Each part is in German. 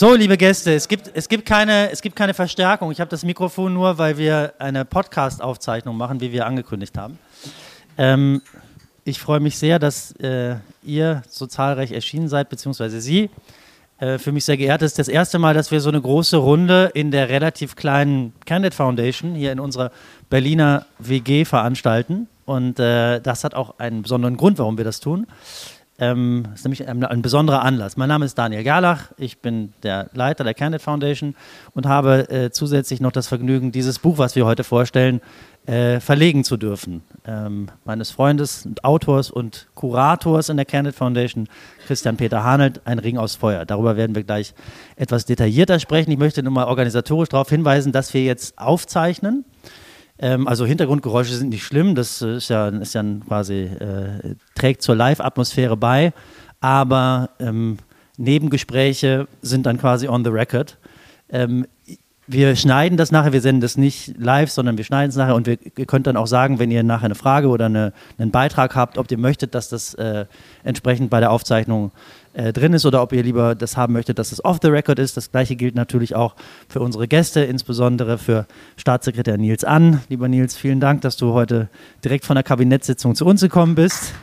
So, liebe Gäste, es gibt, es gibt, keine, es gibt keine Verstärkung. Ich habe das Mikrofon nur, weil wir eine Podcast-Aufzeichnung machen, wie wir angekündigt haben. Ähm, ich freue mich sehr, dass äh, ihr so zahlreich erschienen seid, beziehungsweise Sie. Äh, für mich sehr geehrt ist das erste Mal, dass wir so eine große Runde in der relativ kleinen Candid Foundation hier in unserer Berliner WG veranstalten. Und äh, das hat auch einen besonderen Grund, warum wir das tun. Ähm, das ist nämlich ein, ein, besonderer Anlass. Mein Name ist Daniel Gerlach, ich bin der Leiter der Candid Foundation und habe äh, zusätzlich noch das Vergnügen, dieses Buch, was wir heute vorstellen, äh, verlegen zu dürfen. Ähm, meines Freundes und Autors und Kurators in der Candid Foundation, Christian Peter Hanelt, Ein Ring aus Feuer. Darüber werden wir gleich etwas detaillierter sprechen. Ich möchte nur mal organisatorisch darauf hinweisen, dass wir jetzt aufzeichnen. Ähm, also Hintergrundgeräusche sind nicht schlimm, das ist ja, ist ja quasi, äh, trägt zur Live-Atmosphäre bei, aber ähm, Nebengespräche sind dann quasi on the record. Ähm, wir schneiden das nachher, wir senden das nicht live, sondern wir schneiden es nachher und wir, ihr könnt dann auch sagen, wenn ihr nachher eine Frage oder eine, einen Beitrag habt, ob ihr möchtet, dass das äh, entsprechend bei der Aufzeichnung äh, drin ist oder ob ihr lieber das haben möchtet, dass es off the record ist. Das gleiche gilt natürlich auch für unsere Gäste, insbesondere für Staatssekretär Nils An. Lieber Nils, vielen Dank, dass du heute direkt von der Kabinettssitzung zu uns gekommen bist.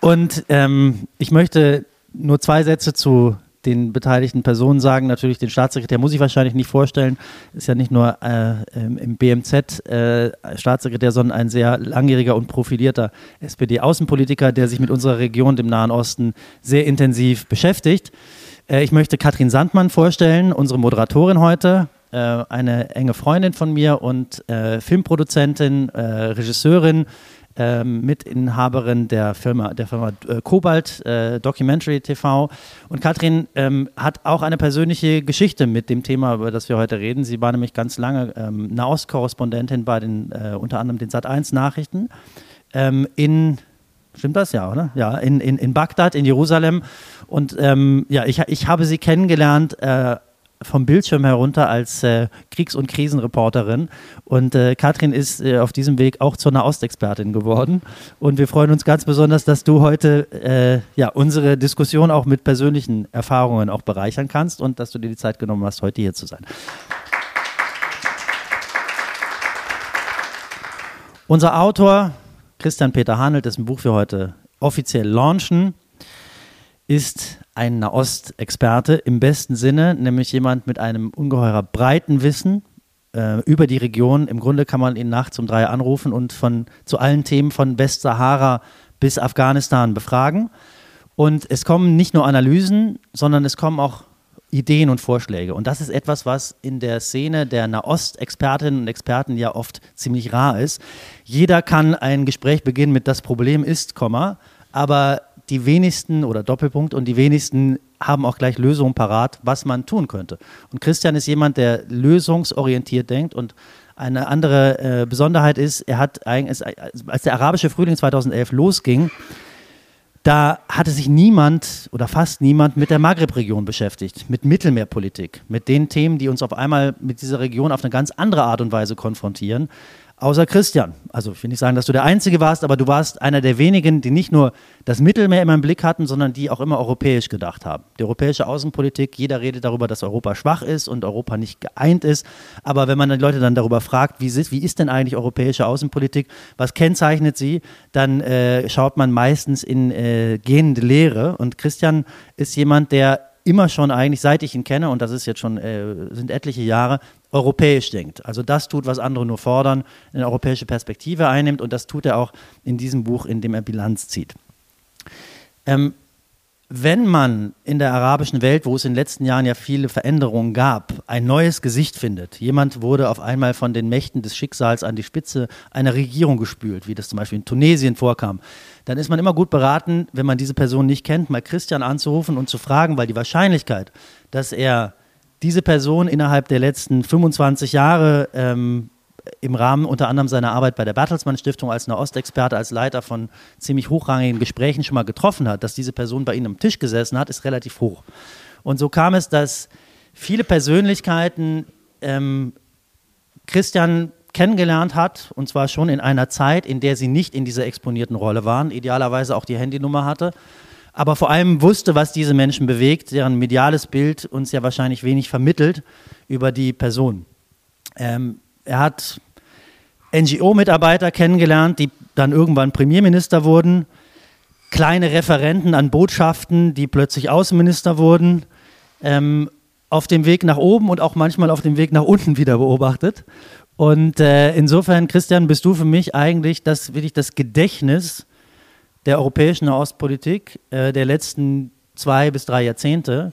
Und ähm, ich möchte nur zwei Sätze zu den beteiligten Personen sagen. Natürlich, den Staatssekretär muss ich wahrscheinlich nicht vorstellen. Ist ja nicht nur äh, im BMZ äh, Staatssekretär, sondern ein sehr langjähriger und profilierter SPD-Außenpolitiker, der sich mit unserer Region, dem Nahen Osten, sehr intensiv beschäftigt. Äh, ich möchte Katrin Sandmann vorstellen, unsere Moderatorin heute äh, eine enge Freundin von mir und äh, Filmproduzentin, äh, Regisseurin, ähm, Mitinhaberin der Firma, der Firma äh, Kobalt äh, Documentary TV. Und Katrin ähm, hat auch eine persönliche Geschichte mit dem Thema, über das wir heute reden. Sie war nämlich ganz lange ähm, Nahostkorrespondentin bei den äh, unter anderem den Sat1 Nachrichten ähm, in Stimmt das ja, oder? Ja, in, in, in Bagdad, in Jerusalem. Und ähm, ja, ich, ich habe sie kennengelernt äh, vom Bildschirm herunter als äh, Kriegs- und Krisenreporterin. Und äh, Katrin ist äh, auf diesem Weg auch zur Nahostexpertin geworden. Und wir freuen uns ganz besonders, dass du heute äh, ja, unsere Diskussion auch mit persönlichen Erfahrungen auch bereichern kannst und dass du dir die Zeit genommen hast, heute hier zu sein. Unser Autor Christian Peter Hanelt, dessen Buch wir heute offiziell launchen, ist ein Nahost-Experte im besten Sinne, nämlich jemand mit einem ungeheuer breiten Wissen äh, über die Region. Im Grunde kann man ihn nachts um drei anrufen und von, zu allen Themen von Westsahara bis Afghanistan befragen. Und es kommen nicht nur Analysen, sondern es kommen auch Ideen und Vorschläge. Und das ist etwas, was in der Szene der Nahost-Expertinnen und Experten ja oft ziemlich rar ist. Jeder kann ein Gespräch beginnen mit das Problem ist, aber die wenigsten oder Doppelpunkt und die wenigsten haben auch gleich Lösungen parat, was man tun könnte. Und Christian ist jemand, der lösungsorientiert denkt und eine andere äh, Besonderheit ist, er hat eigentlich, als der arabische Frühling 2011 losging, da hatte sich niemand oder fast niemand mit der Maghreb-Region beschäftigt, mit Mittelmeerpolitik, mit den Themen, die uns auf einmal mit dieser Region auf eine ganz andere Art und Weise konfrontieren. Außer Christian. Also ich will nicht sagen, dass du der Einzige warst, aber du warst einer der wenigen, die nicht nur das Mittelmeer immer im Blick hatten, sondern die auch immer europäisch gedacht haben. Die europäische Außenpolitik, jeder redet darüber, dass Europa schwach ist und Europa nicht geeint ist. Aber wenn man die Leute dann darüber fragt, wie ist, wie ist denn eigentlich europäische Außenpolitik, was kennzeichnet sie, dann äh, schaut man meistens in äh, gehende Lehre. Und Christian ist jemand, der immer schon eigentlich, seit ich ihn kenne, und das ist jetzt schon, äh, sind etliche Jahre, europäisch denkt. Also das tut, was andere nur fordern, eine europäische Perspektive einnimmt und das tut er auch in diesem Buch, in dem er Bilanz zieht. Ähm, wenn man in der arabischen Welt, wo es in den letzten Jahren ja viele Veränderungen gab, ein neues Gesicht findet, jemand wurde auf einmal von den Mächten des Schicksals an die Spitze einer Regierung gespült, wie das zum Beispiel in Tunesien vorkam, dann ist man immer gut beraten, wenn man diese Person nicht kennt, mal Christian anzurufen und zu fragen, weil die Wahrscheinlichkeit, dass er diese Person innerhalb der letzten 25 Jahre ähm, im Rahmen unter anderem seiner Arbeit bei der Bertelsmann Stiftung als Nahostexperte, als Leiter von ziemlich hochrangigen Gesprächen schon mal getroffen hat, dass diese Person bei Ihnen am Tisch gesessen hat, ist relativ hoch. Und so kam es, dass viele Persönlichkeiten ähm, Christian kennengelernt hat, und zwar schon in einer Zeit, in der sie nicht in dieser exponierten Rolle waren, idealerweise auch die Handynummer hatte, aber vor allem wusste, was diese Menschen bewegt, deren mediales Bild uns ja wahrscheinlich wenig vermittelt über die Person. Ähm, er hat NGO-Mitarbeiter kennengelernt, die dann irgendwann Premierminister wurden, kleine Referenten an Botschaften, die plötzlich Außenminister wurden, ähm, auf dem Weg nach oben und auch manchmal auf dem Weg nach unten wieder beobachtet. Und äh, insofern, Christian, bist du für mich eigentlich das, wirklich das Gedächtnis der europäischen Ostpolitik äh, der letzten zwei bis drei Jahrzehnte.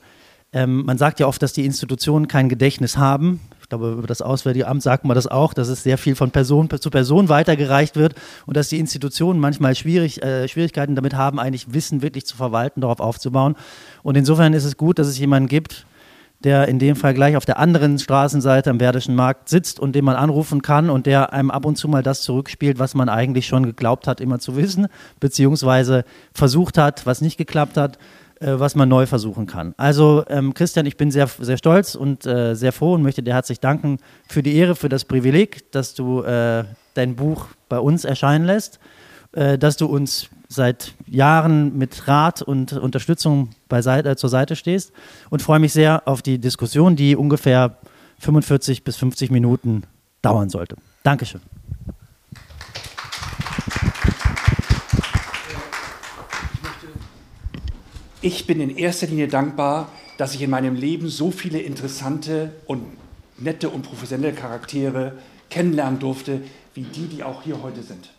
Ähm, man sagt ja oft, dass die Institutionen kein Gedächtnis haben. Ich glaube, über das Auswärtige Amt sagt man das auch, dass es sehr viel von Person zu Person weitergereicht wird und dass die Institutionen manchmal schwierig, äh, Schwierigkeiten damit haben, eigentlich Wissen wirklich zu verwalten, darauf aufzubauen. Und insofern ist es gut, dass es jemanden gibt, der in dem Fall gleich auf der anderen Straßenseite am Werdischen Markt sitzt und den man anrufen kann und der einem ab und zu mal das zurückspielt, was man eigentlich schon geglaubt hat, immer zu wissen, beziehungsweise versucht hat, was nicht geklappt hat, äh, was man neu versuchen kann. Also ähm, Christian, ich bin sehr, sehr stolz und äh, sehr froh und möchte dir herzlich danken für die Ehre, für das Privileg, dass du äh, dein Buch bei uns erscheinen lässt, äh, dass du uns seit Jahren mit Rat und Unterstützung Seite, äh, zur Seite stehst und freue mich sehr auf die Diskussion, die ungefähr 45 bis 50 Minuten dauern sollte. Dankeschön. Ich bin in erster Linie dankbar, dass ich in meinem Leben so viele interessante und nette und professionelle Charaktere kennenlernen durfte, wie die, die auch hier heute sind.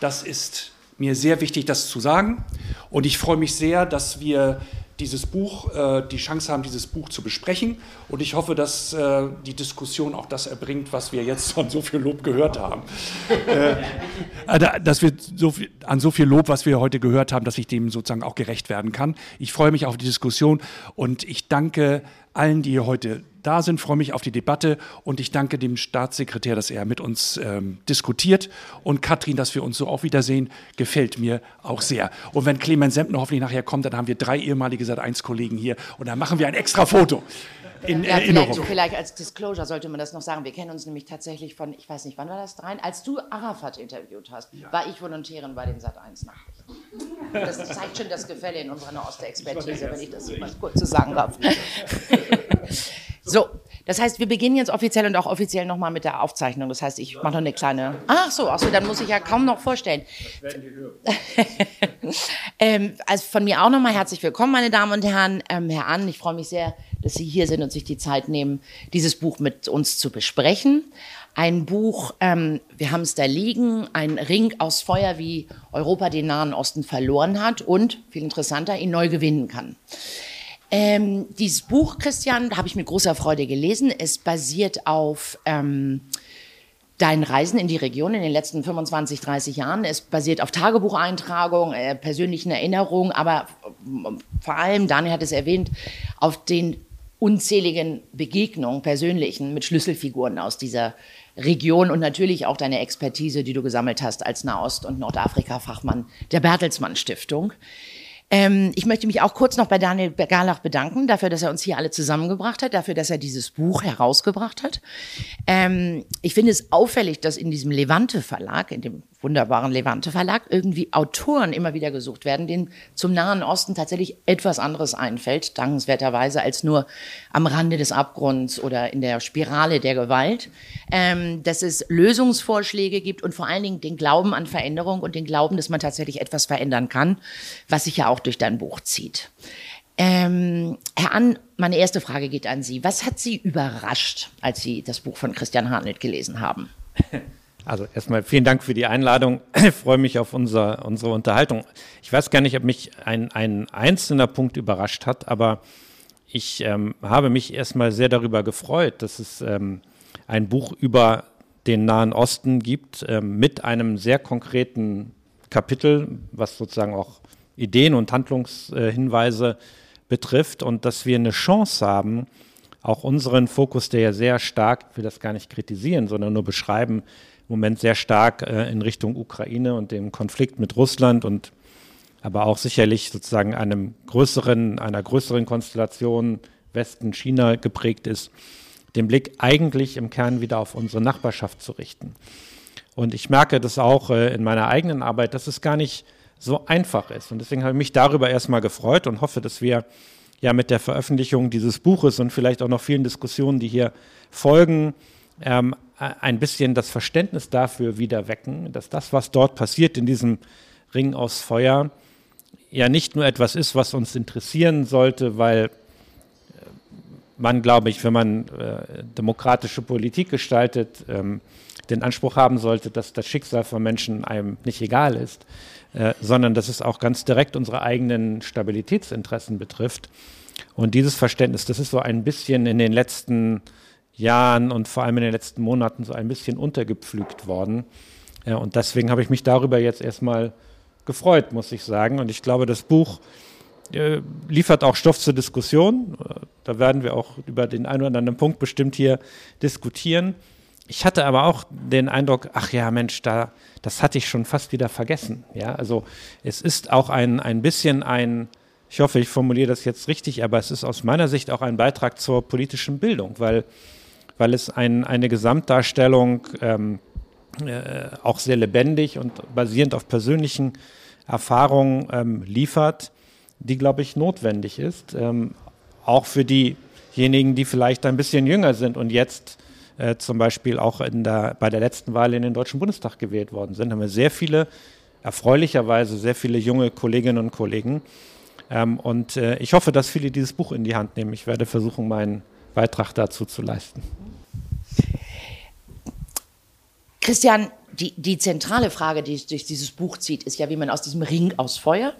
Das ist mir sehr wichtig, das zu sagen. Und ich freue mich sehr, dass wir dieses Buch, äh, die Chance haben, dieses Buch zu besprechen. Und ich hoffe, dass äh, die Diskussion auch das erbringt, was wir jetzt von so viel Lob gehört haben. äh, äh dass wir so viel, an so viel Lob, was wir heute gehört haben, dass ich dem sozusagen auch gerecht werden kann. Ich freue mich auf die Diskussion und ich danke allen, die hier heute da sind, freue mich auf die Debatte und ich danke dem Staatssekretär, dass er mit uns ähm, diskutiert und Katrin, dass wir uns so auch wiedersehen, gefällt mir auch sehr. Und wenn Clemens Sempner hoffentlich nachher kommt, dann haben wir drei ehemalige Sat1-Kollegen hier und dann machen wir ein extra Foto. In ja, Erinnerung. Vielleicht, vielleicht, als Disclosure sollte man das noch sagen. Wir kennen uns nämlich tatsächlich von, ich weiß nicht, wann war das rein? Als du Arafat interviewt hast, ja. war ich Volontärin bei den Sat1-Nachrichten. Das zeigt schon das Gefälle in unserer Nahost-Expertise, wenn ich das mal kurz so sagen darf. So, das heißt, wir beginnen jetzt offiziell und auch offiziell nochmal mit der Aufzeichnung. Das heißt, ich mache noch eine kleine. Ach so, ach so, dann muss ich ja kaum noch vorstellen. ähm, also von mir auch nochmal herzlich willkommen, meine Damen und Herren. Ähm, Herr An, ich freue mich sehr, dass Sie hier sind und sich die Zeit nehmen, dieses Buch mit uns zu besprechen. Ein Buch, ähm, wir haben es da liegen, ein Ring aus Feuer, wie Europa den Nahen Osten verloren hat und, viel interessanter, ihn neu gewinnen kann. Ähm, dieses Buch, Christian, habe ich mit großer Freude gelesen. Es basiert auf ähm, deinen Reisen in die Region in den letzten 25, 30 Jahren. Es basiert auf Tagebucheintragungen, äh, persönlichen Erinnerungen, aber vor allem, Daniel hat es erwähnt, auf den unzähligen Begegnungen, persönlichen, mit Schlüsselfiguren aus dieser Region und natürlich auch deine Expertise, die du gesammelt hast als Nahost- und Nordafrika-Fachmann der Bertelsmann Stiftung. Ähm, ich möchte mich auch kurz noch bei Daniel Garlach bedanken, dafür, dass er uns hier alle zusammengebracht hat, dafür, dass er dieses Buch herausgebracht hat. Ähm, ich finde es auffällig, dass in diesem Levante Verlag, in dem wunderbaren Levante Verlag irgendwie Autoren immer wieder gesucht werden, denen zum Nahen Osten tatsächlich etwas anderes einfällt, dankenswerterweise, als nur am Rande des Abgrunds oder in der Spirale der Gewalt. Ähm, dass es Lösungsvorschläge gibt und vor allen Dingen den Glauben an Veränderung und den Glauben, dass man tatsächlich etwas verändern kann, was sich ja auch durch dein Buch zieht. Ähm, Herr An, meine erste Frage geht an Sie. Was hat Sie überrascht, als Sie das Buch von Christian Hartnett gelesen haben? Also erstmal vielen Dank für die Einladung. Ich freue mich auf unser, unsere Unterhaltung. Ich weiß gar nicht, ob mich ein, ein einzelner Punkt überrascht hat, aber ich ähm, habe mich erstmal sehr darüber gefreut, dass es ähm, ein Buch über den Nahen Osten gibt, ähm, mit einem sehr konkreten Kapitel, was sozusagen auch Ideen und Handlungshinweise äh, betrifft und dass wir eine Chance haben, auch unseren Fokus, der ja sehr stark, ich will das gar nicht kritisieren, sondern nur beschreiben, im Moment sehr stark äh, in Richtung Ukraine und dem Konflikt mit Russland und aber auch sicherlich sozusagen einem größeren, einer größeren Konstellation Westen, China geprägt ist, den Blick eigentlich im Kern wieder auf unsere Nachbarschaft zu richten. Und ich merke das auch äh, in meiner eigenen Arbeit, dass es gar nicht so einfach ist. Und deswegen habe ich mich darüber erstmal gefreut und hoffe, dass wir ja mit der Veröffentlichung dieses Buches und vielleicht auch noch vielen Diskussionen, die hier folgen, ähm, ein bisschen das Verständnis dafür wieder wecken, dass das, was dort passiert in diesem Ring aus Feuer, ja nicht nur etwas ist, was uns interessieren sollte, weil man, glaube ich, wenn man äh, demokratische Politik gestaltet, ähm, den Anspruch haben sollte, dass das Schicksal von Menschen einem nicht egal ist, äh, sondern dass es auch ganz direkt unsere eigenen Stabilitätsinteressen betrifft. Und dieses Verständnis, das ist so ein bisschen in den letzten Jahren und vor allem in den letzten Monaten so ein bisschen untergepflügt worden. Ja, und deswegen habe ich mich darüber jetzt erstmal gefreut, muss ich sagen. Und ich glaube, das Buch äh, liefert auch Stoff zur Diskussion. Da werden wir auch über den einen oder anderen Punkt bestimmt hier diskutieren. Ich hatte aber auch den Eindruck, ach ja, Mensch, da, das hatte ich schon fast wieder vergessen. Ja, also es ist auch ein, ein bisschen ein, ich hoffe, ich formuliere das jetzt richtig, aber es ist aus meiner Sicht auch ein Beitrag zur politischen Bildung, weil, weil es ein, eine Gesamtdarstellung ähm, äh, auch sehr lebendig und basierend auf persönlichen Erfahrungen ähm, liefert, die, glaube ich, notwendig ist, ähm, auch für diejenigen, die vielleicht ein bisschen jünger sind und jetzt äh, zum Beispiel auch der, bei der letzten Wahl in den Deutschen Bundestag gewählt worden sind, haben wir sehr viele, erfreulicherweise sehr viele junge Kolleginnen und Kollegen. Ähm, und äh, ich hoffe, dass viele dieses Buch in die Hand nehmen. Ich werde versuchen, meinen Beitrag dazu zu leisten. Christian, die, die zentrale Frage, die durch dieses Buch zieht, ist ja, wie man aus diesem Ring aus Feuer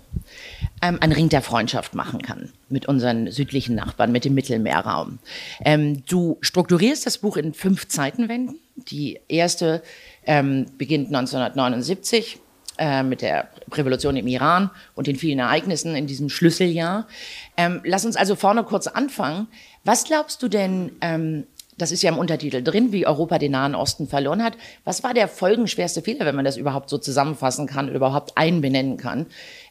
ähm, einen Ring der Freundschaft machen kann mit unseren südlichen Nachbarn, mit dem Mittelmeerraum. Ähm, du strukturierst das Buch in fünf Zeitenwenden. Die erste ähm, beginnt 1979 äh, mit der Revolution im Iran und den vielen Ereignissen in diesem Schlüsseljahr. Ähm, lass uns also vorne kurz anfangen. Was glaubst du denn, ähm, das ist ja im Untertitel drin, wie Europa den Nahen Osten verloren hat. Was war der folgenschwerste Fehler, wenn man das überhaupt so zusammenfassen kann oder überhaupt einbenennen kann,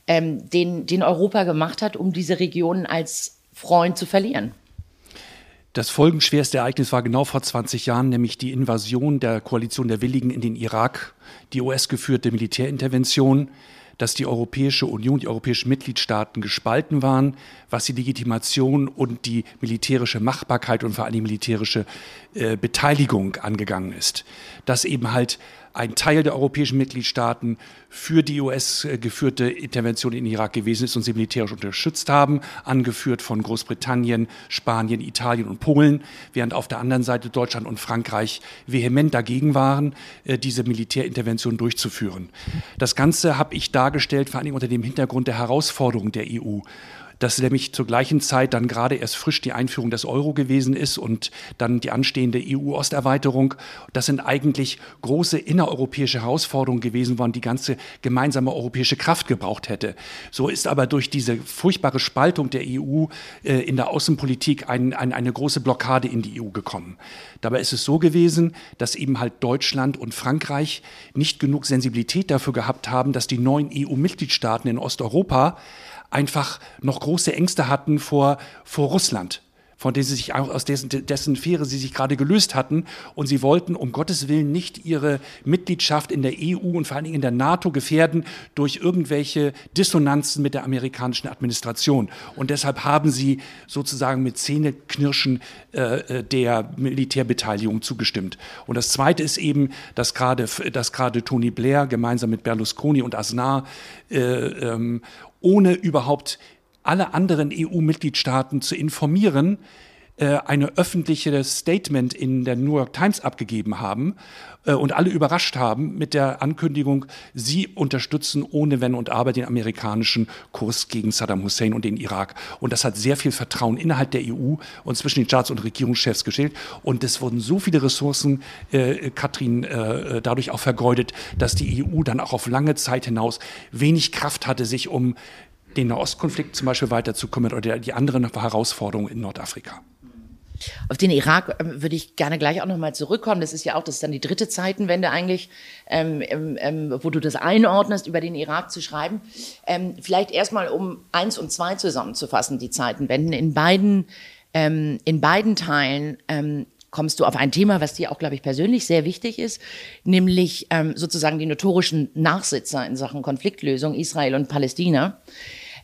ähm, den, den Europa gemacht hat, um diese Region als Freund zu verlieren? Das folgenschwerste Ereignis war genau vor 20 Jahren, nämlich die Invasion der Koalition der Willigen in den Irak, die US-geführte Militärintervention dass die Europäische Union, die europäischen Mitgliedstaaten gespalten waren, was die Legitimation und die militärische Machbarkeit und vor allem die militärische äh, Beteiligung angegangen ist. Dass eben halt ein Teil der europäischen Mitgliedstaaten für die US-geführte Intervention in Irak gewesen ist und sie militärisch unterstützt haben, angeführt von Großbritannien, Spanien, Italien und Polen, während auf der anderen Seite Deutschland und Frankreich vehement dagegen waren, äh, diese Militärintervention durchzuführen. Das Ganze habe ich dargestellt, vor allem unter dem Hintergrund der Herausforderung der EU dass nämlich zur gleichen Zeit dann gerade erst frisch die Einführung des Euro gewesen ist und dann die anstehende EU-Osterweiterung. Das sind eigentlich große innereuropäische Herausforderungen gewesen, man die ganze gemeinsame europäische Kraft gebraucht hätte. So ist aber durch diese furchtbare Spaltung der EU äh, in der Außenpolitik ein, ein, eine große Blockade in die EU gekommen. Dabei ist es so gewesen, dass eben halt Deutschland und Frankreich nicht genug Sensibilität dafür gehabt haben, dass die neuen EU-Mitgliedstaaten in Osteuropa einfach noch große Ängste hatten vor, vor Russland von denen sie sich aus dessen, dessen Fähre sie sich gerade gelöst hatten. Und sie wollten um Gottes Willen nicht ihre Mitgliedschaft in der EU und vor allen Dingen in der NATO gefährden durch irgendwelche Dissonanzen mit der amerikanischen Administration. Und deshalb haben sie sozusagen mit Zähneknirschen äh, äh der Militärbeteiligung zugestimmt. Und das Zweite ist eben, dass gerade, dass gerade Tony Blair gemeinsam mit Berlusconi und Aznar äh, ähm, ohne überhaupt alle anderen EU-Mitgliedstaaten zu informieren, äh, eine öffentliche Statement in der New York Times abgegeben haben äh, und alle überrascht haben mit der Ankündigung, sie unterstützen ohne Wenn und Aber den amerikanischen Kurs gegen Saddam Hussein und den Irak. Und das hat sehr viel Vertrauen innerhalb der EU und zwischen den Staats- und Regierungschefs gestellt. Und es wurden so viele Ressourcen, äh, Katrin, äh, dadurch auch vergeudet, dass die EU dann auch auf lange Zeit hinaus wenig Kraft hatte, sich um den Nahostkonflikt zum Beispiel weiterzukommen oder die anderen Herausforderungen in Nordafrika. Auf den Irak ähm, würde ich gerne gleich auch nochmal zurückkommen. Das ist ja auch, das ist dann die dritte Zeitenwende eigentlich, ähm, ähm, ähm, wo du das einordnest, über den Irak zu schreiben. Ähm, vielleicht erstmal, um eins und zwei zusammenzufassen, die Zeitenwenden. In beiden, ähm, in beiden Teilen kommst du auf ein Thema, was dir auch, glaube ich, persönlich sehr wichtig ist, nämlich ähm, sozusagen die notorischen Nachsitzer in Sachen Konfliktlösung Israel und Palästina.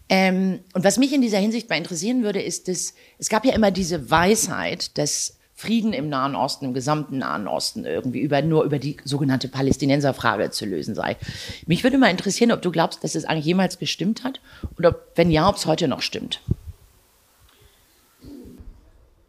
Ähm, und was mich in dieser Hinsicht mal interessieren würde, ist, dass es gab ja immer diese Weisheit, dass Frieden im Nahen Osten, im gesamten Nahen Osten irgendwie über, nur über die sogenannte Palästinenserfrage zu lösen sei. Mich würde mal interessieren, ob du glaubst, dass es eigentlich jemals gestimmt hat oder wenn ja, ob es heute noch stimmt.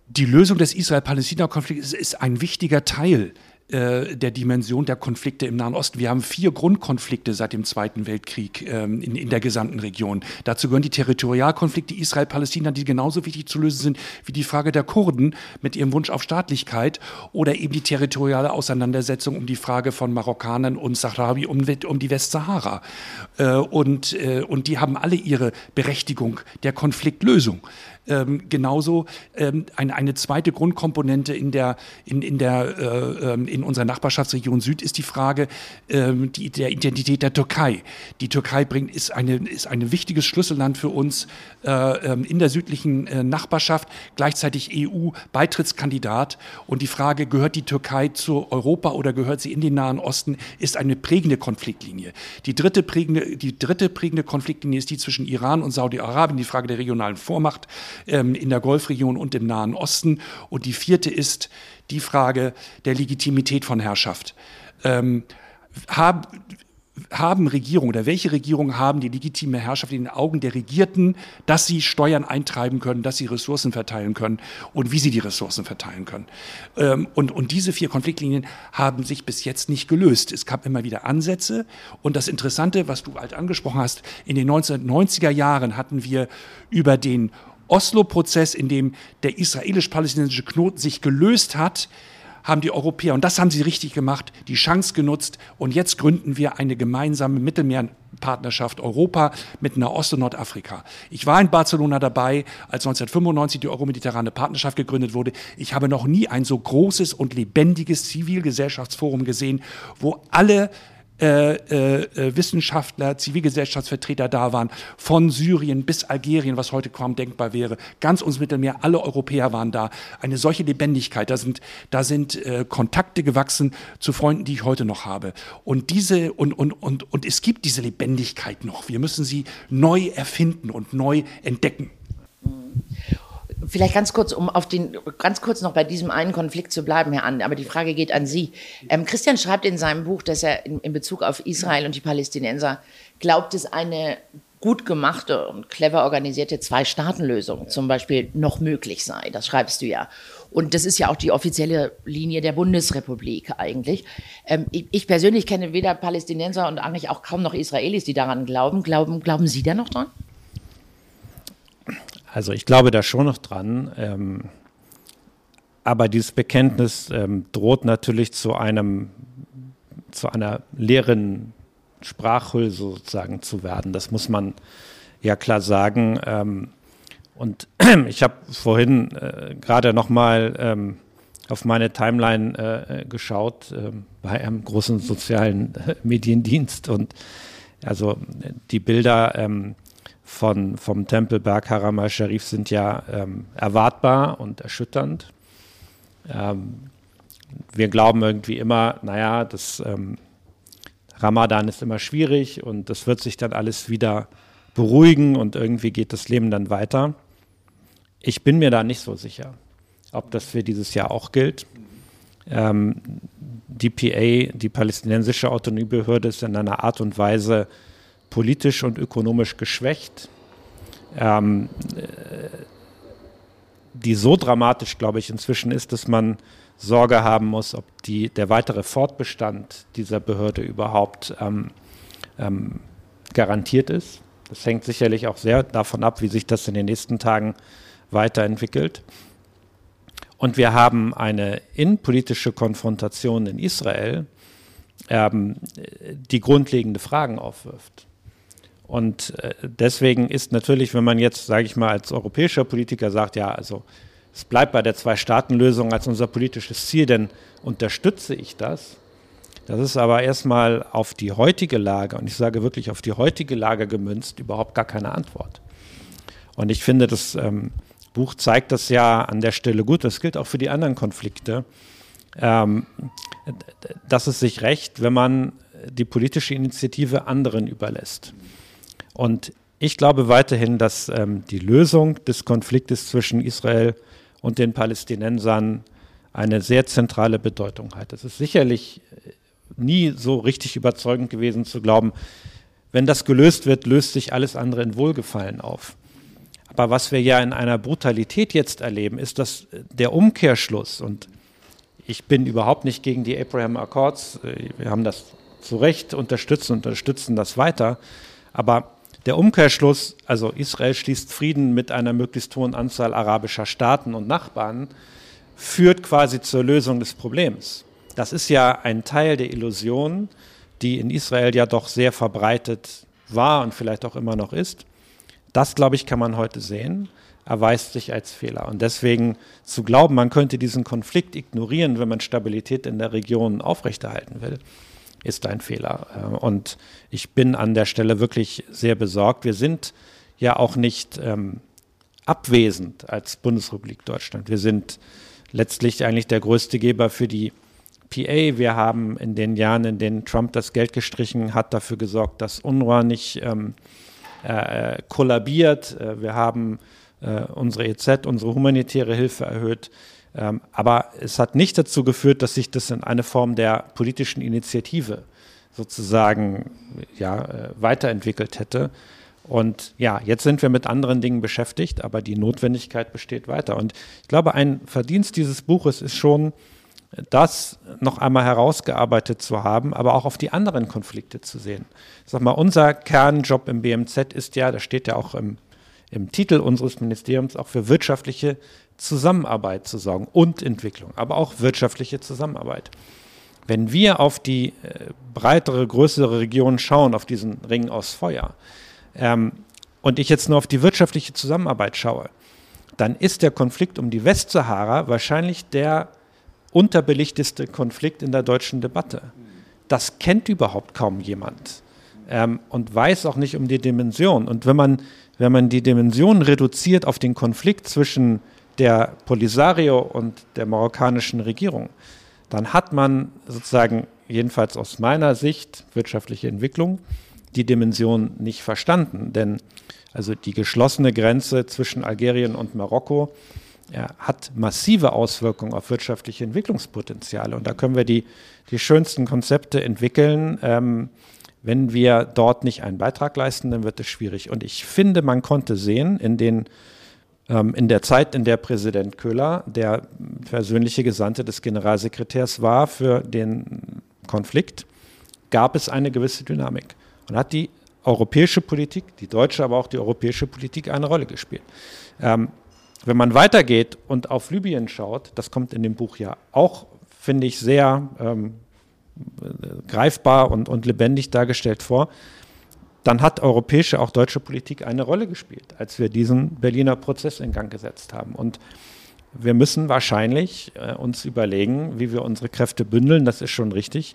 Die Lösung des Israel-Palästina-Konflikts ist ein wichtiger Teil äh, der Dimension der Konflikte im Nahen Osten. Wir haben vier Grundkonflikte seit dem Zweiten Weltkrieg ähm, in, in, der gesamten Region. Dazu gehören die Territorialkonflikte Israel-Palästina, die genauso wichtig zu lösen sind wie die Frage der Kurden mit ihrem Wunsch auf Staatlichkeit oder eben die territoriale Auseinandersetzung um die Frage von Marokkanern und Sahrawi um, um die Westsahara. Äh, und, äh, und die haben alle ihre Berechtigung der Konfliktlösung ähm, genauso ähm, eine, eine zweite Grundkomponente in, der, in, in, der, äh, ähm, in unserer Nachbarschaftsregion Süd ist die Frage ähm, die, der Identität der Türkei. Die Türkei bringt, ist, eine, ist ein wichtiges Schlüsselland für uns äh, ähm, in der südlichen äh, Nachbarschaft, gleichzeitig EU-Beitrittskandidat. Und die Frage, gehört die Türkei zu Europa oder gehört sie in den Nahen Osten, ist eine prägende Konfliktlinie. Die dritte prägende, die dritte prägende Konfliktlinie ist die zwischen Iran und Saudi-Arabien, die Frage der regionalen Vormacht ähm, in der Golfregion und im Nahen Osten. Und die vierte ist die Frage der Legitimität von Herrschaft. Ähm, hab, haben Regierungen oder welche Regierungen haben die legitime Herrschaft in den Augen der Regierten, dass sie Steuern eintreiben können, dass sie Ressourcen verteilen können und wie sie die Ressourcen verteilen können. Ähm, und, und diese vier Konfliktlinien haben sich bis jetzt nicht gelöst. Es gab immer wieder Ansätze und das Interessante, was du halt angesprochen hast, in den 1990er Jahren hatten wir über den Oslo-Prozess, in dem der israelisch-palästinensische Knoten sich gelöst hat, haben die Europäer, und das haben sie richtig gemacht, die Chance genutzt. Und jetzt gründen wir eine gemeinsame Mittelmeerpartnerschaft Europa mit Nahost und Nordafrika. Ich war in Barcelona dabei, als 1995 die Euromediterrane Partnerschaft gegründet wurde. Ich habe noch nie ein so großes und lebendiges Zivilgesellschaftsforum gesehen, wo alle äh, äh, Wissenschaftler, Zivilgesellschaftsvertreter da waren, von Syrien bis Algerien, was heute kaum denkbar wäre. Ganz uns Mittelmeer, alle Europäer waren da. Eine solche Lebendigkeit, da sind, da sind äh, Kontakte gewachsen zu Freunden, die ich heute noch habe. Und diese, und, und, und, und es gibt diese Lebendigkeit noch. Wir müssen sie neu erfinden und neu entdecken. Vielleicht ganz kurz, um auf den, ganz kurz noch bei diesem einen Konflikt zu bleiben, Herr An, aber die Frage geht an Sie. Ähm, Christian schreibt in seinem Buch, dass er in, in Bezug auf Israel und die Palästinenser glaubt, dass eine gut gemachte und clever organisierte Zwei-Staaten-Lösung zum Beispiel noch möglich sei. Das schreibst du ja. Und das ist ja auch die offizielle Linie der Bundesrepublik eigentlich. Ähm, ich, ich, persönlich kenne weder Palästinenser und eigentlich auch kaum noch Israelis, die daran glauben. Glauben, glauben Sie da noch dran? Also ich glaube da schon noch dran. Ähm, aber dieses Bekenntnis ähm, droht natürlich zu einem, zu einer leeren Sprachhülle sozusagen zu werden. Das muss man ja klar sagen. Ähm, und ich habe vorhin äh, gerade noch mal ähm, auf meine Timeline äh, geschaut äh, bei einem großen sozialen Mediendienst und also die Bilder ähm, von, vom Tempelberg Haram al-Sharif sind ja ähm, erwartbar und erschütternd. Ähm, wir glauben irgendwie immer, naja, das ähm, Ramadan ist immer schwierig und das wird sich dann alles wieder beruhigen und irgendwie geht das Leben dann weiter. Ich bin mir da nicht so sicher, ob das für dieses Jahr auch gilt. Ähm, die PA, die palästinensische Autonomiebehörde, ist in einer Art und Weise politisch und ökonomisch geschwächt, ähm, äh, die so dramatisch, glaube ich, inzwischen ist, dass man Sorge haben muss, ob die, der weitere Fortbestand dieser Behörde überhaupt ähm, ähm, garantiert ist. Das hängt sicherlich auch sehr davon ab, wie sich das in den nächsten Tagen weiterentwickelt. Und wir haben eine innenpolitische Konfrontation in Israel, ähm, die grundlegende Fragen aufwirft. Und äh, deswegen ist natürlich, wenn man jetzt, sage ich mal, als europäischer Politiker sagt, ja, also es bleibt bei der Zwei-Staaten-Lösung als unser politisches Ziel, denn unterstütze ich das. Das ist aber erstmal auf die heutige Lage, und ich sage wirklich auf die heutige Lage gemünzt, überhaupt gar keine Antwort. Und ich finde das ähm, Buch zeigt das ja an der Stelle gut, das gilt auch für die anderen Konflikte, ähm, dass es sich rächt, wenn man die politische Initiative anderen überlässt. Und ich glaube weiterhin, dass ähm, die Lösung des Konfliktes zwischen Israel und den Palästinensern eine sehr zentrale Bedeutung hat. Es ist sicherlich äh, nie so richtig überzeugend gewesen zu glauben, wenn das gelöst wird, löst sich alles andere in Wohlgefallen auf. Aber was wir ja in einer Brutalität jetzt erleben, ist, dass äh, der Umkehrschluss, und ich bin überhaupt nicht gegen die Abraham Accords, äh, wir haben das zu Recht unterstützt und unterstützen das weiter, aber der Umkehrschluss, also Israel schließt Frieden mit einer möglichst hohen Anzahl arabischer Staaten und Nachbarn, führt quasi zur Lösung des Problems. Das ist ja ein Teil der Illusion, die in Israel ja doch sehr verbreitet war und vielleicht auch immer noch ist. Das, glaube ich, kann man heute sehen, erweist sich als Fehler. Und deswegen zu glauben, man könnte diesen Konflikt ignorieren, wenn man Stabilität in der Region aufrechterhalten will, ist ein Fehler. Äh, und ich bin an der Stelle wirklich sehr besorgt. Wir sind ja auch nicht ähm, abwesend als Bundesrepublik Deutschland. Wir sind letztlich eigentlich der größte Geber für die PA. Wir haben in den Jahren, in denen Trump das Geld gestrichen hat, dafür gesorgt, dass UNRWA nicht ähm, äh, kollabiert. Äh, wir haben äh, unsere EZ, unsere humanitäre Hilfe erhöht. Ähm, aber es hat nicht dazu geführt, dass sich das in eine Form der politischen Initiative sozusagen ja, äh, weiterentwickelt hätte. Und ja, jetzt sind wir mit anderen Dingen beschäftigt, aber die Notwendigkeit besteht weiter. Und ich glaube, ein Verdienst dieses Buches ist schon, das noch einmal herausgearbeitet zu haben, aber auch auf die anderen Konflikte zu sehen. Ich sag mal, unser Kernjob im BMZ ist ja, das steht ja auch im, im Titel unseres Ministeriums, auch für wirtschaftliche Zusammenarbeit zu sorgen und Entwicklung, aber auch wirtschaftliche Zusammenarbeit. Wenn wir auf die äh, breitere, größere Region schauen, auf diesen Ring aus Feuer, ähm, und ich jetzt nur auf die wirtschaftliche Zusammenarbeit schaue, dann ist der Konflikt um die Westsahara wahrscheinlich der unterbelichteste Konflikt in der deutschen Debatte. Das kennt überhaupt kaum jemand ähm, und weiß auch nicht um die Dimension. Und wenn man, wenn man die Dimension reduziert auf den Konflikt zwischen der Polisario und der marokkanischen Regierung, dann hat man sozusagen, jedenfalls aus meiner Sicht, wirtschaftliche Entwicklung, die Dimension nicht verstanden. Denn also die geschlossene Grenze zwischen Algerien und Marokko ja, hat massive Auswirkungen auf wirtschaftliche Entwicklungspotenziale. Und da können wir die, die schönsten Konzepte entwickeln. Ähm, wenn wir dort nicht einen Beitrag leisten, dann wird es schwierig. Und ich finde, man konnte sehen in den in der Zeit, in der Präsident Köhler der persönliche Gesandte des Generalsekretärs war für den Konflikt, gab es eine gewisse Dynamik. Und hat die europäische Politik, die deutsche, aber auch die europäische Politik eine Rolle gespielt. Ähm, wenn man weitergeht und auf Libyen schaut, das kommt in dem Buch ja auch, finde ich, sehr ähm, greifbar und, und lebendig dargestellt vor, dann hat europäische, auch deutsche Politik eine Rolle gespielt, als wir diesen Berliner Prozess in Gang gesetzt haben. Und wir müssen wahrscheinlich äh, uns überlegen, wie wir unsere Kräfte bündeln, das ist schon richtig.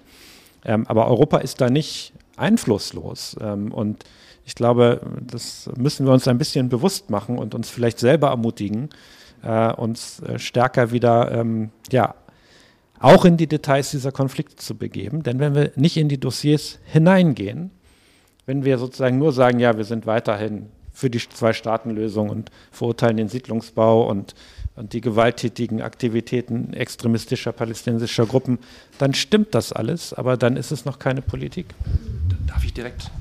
Ähm, aber Europa ist da nicht einflusslos. Ähm, und ich glaube, das müssen wir uns ein bisschen bewusst machen und uns vielleicht selber ermutigen, äh, uns äh, stärker wieder, ähm, ja, auch in die Details dieser Konflikte zu begeben. Denn wenn wir nicht in die Dossiers hineingehen, wenn wir sozusagen nur sagen, ja, wir sind weiterhin für die Zwei-Staaten-Lösung und verurteilen den Siedlungsbau und, und die gewalttätigen Aktivitäten extremistischer palästinensischer Gruppen, dann stimmt das alles, aber dann ist es noch keine Politik. Darf ich direkt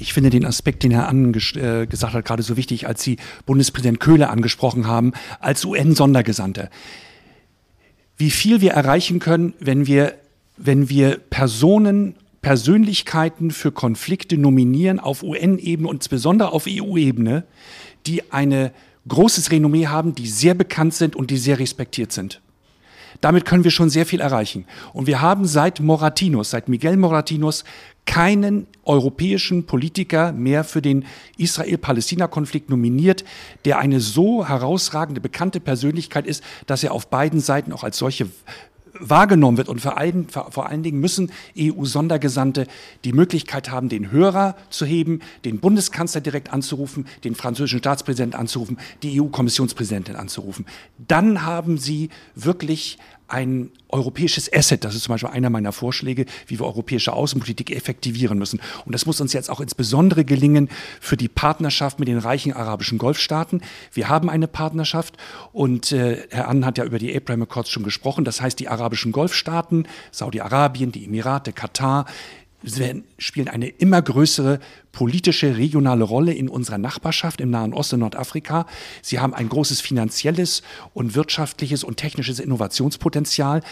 ich finde den Aspekt, den Herr An äh, gesagt hat, gerade so wichtig, als Sie Bundespräsident Köhler angesprochen haben, als UN-Sondergesandte. Wie viel wir erreichen können, wenn wir, wenn wir Personen Persönlichkeiten für Konflikte nominieren auf UN-Ebene und insbesondere auf EU-Ebene, die ein großes Renommee haben, die sehr bekannt sind und die sehr respektiert sind. Damit können wir schon sehr viel erreichen. Und wir haben seit Moratinos, seit Miguel Moratinos, keinen europäischen Politiker mehr für den Israel-Palästina-Konflikt nominiert, der eine so herausragende, bekannte Persönlichkeit ist, dass er auf beiden Seiten auch als solche wahrgenommen wird. Und vor allen, vor allen Dingen müssen EU-Sondergesandte die Möglichkeit haben, den Hörer zu heben, den Bundeskanzler direkt anzurufen, den französischen Staatspräsidenten anzurufen, die EU-Kommissionspräsidentin anzurufen. Dann haben sie wirklich ein europäisches Asset. Das ist zum Beispiel einer meiner Vorschläge, wie wir europäische Außenpolitik effektivieren müssen. Und das muss uns jetzt auch insbesondere gelingen für die Partnerschaft mit den reichen arabischen Golfstaaten. Wir haben eine Partnerschaft und äh, Herr Ann hat ja über die Abraham Accords schon gesprochen. Das heißt, die arabischen Golfstaaten, Saudi-Arabien, die Emirate, Katar, spielen eine immer größere politische, regionale Rolle in unserer Nachbarschaft im Nahen Osten Nordafrika. Sie haben ein großes finanzielles und wirtschaftliches und technisches Innovationspotenzial.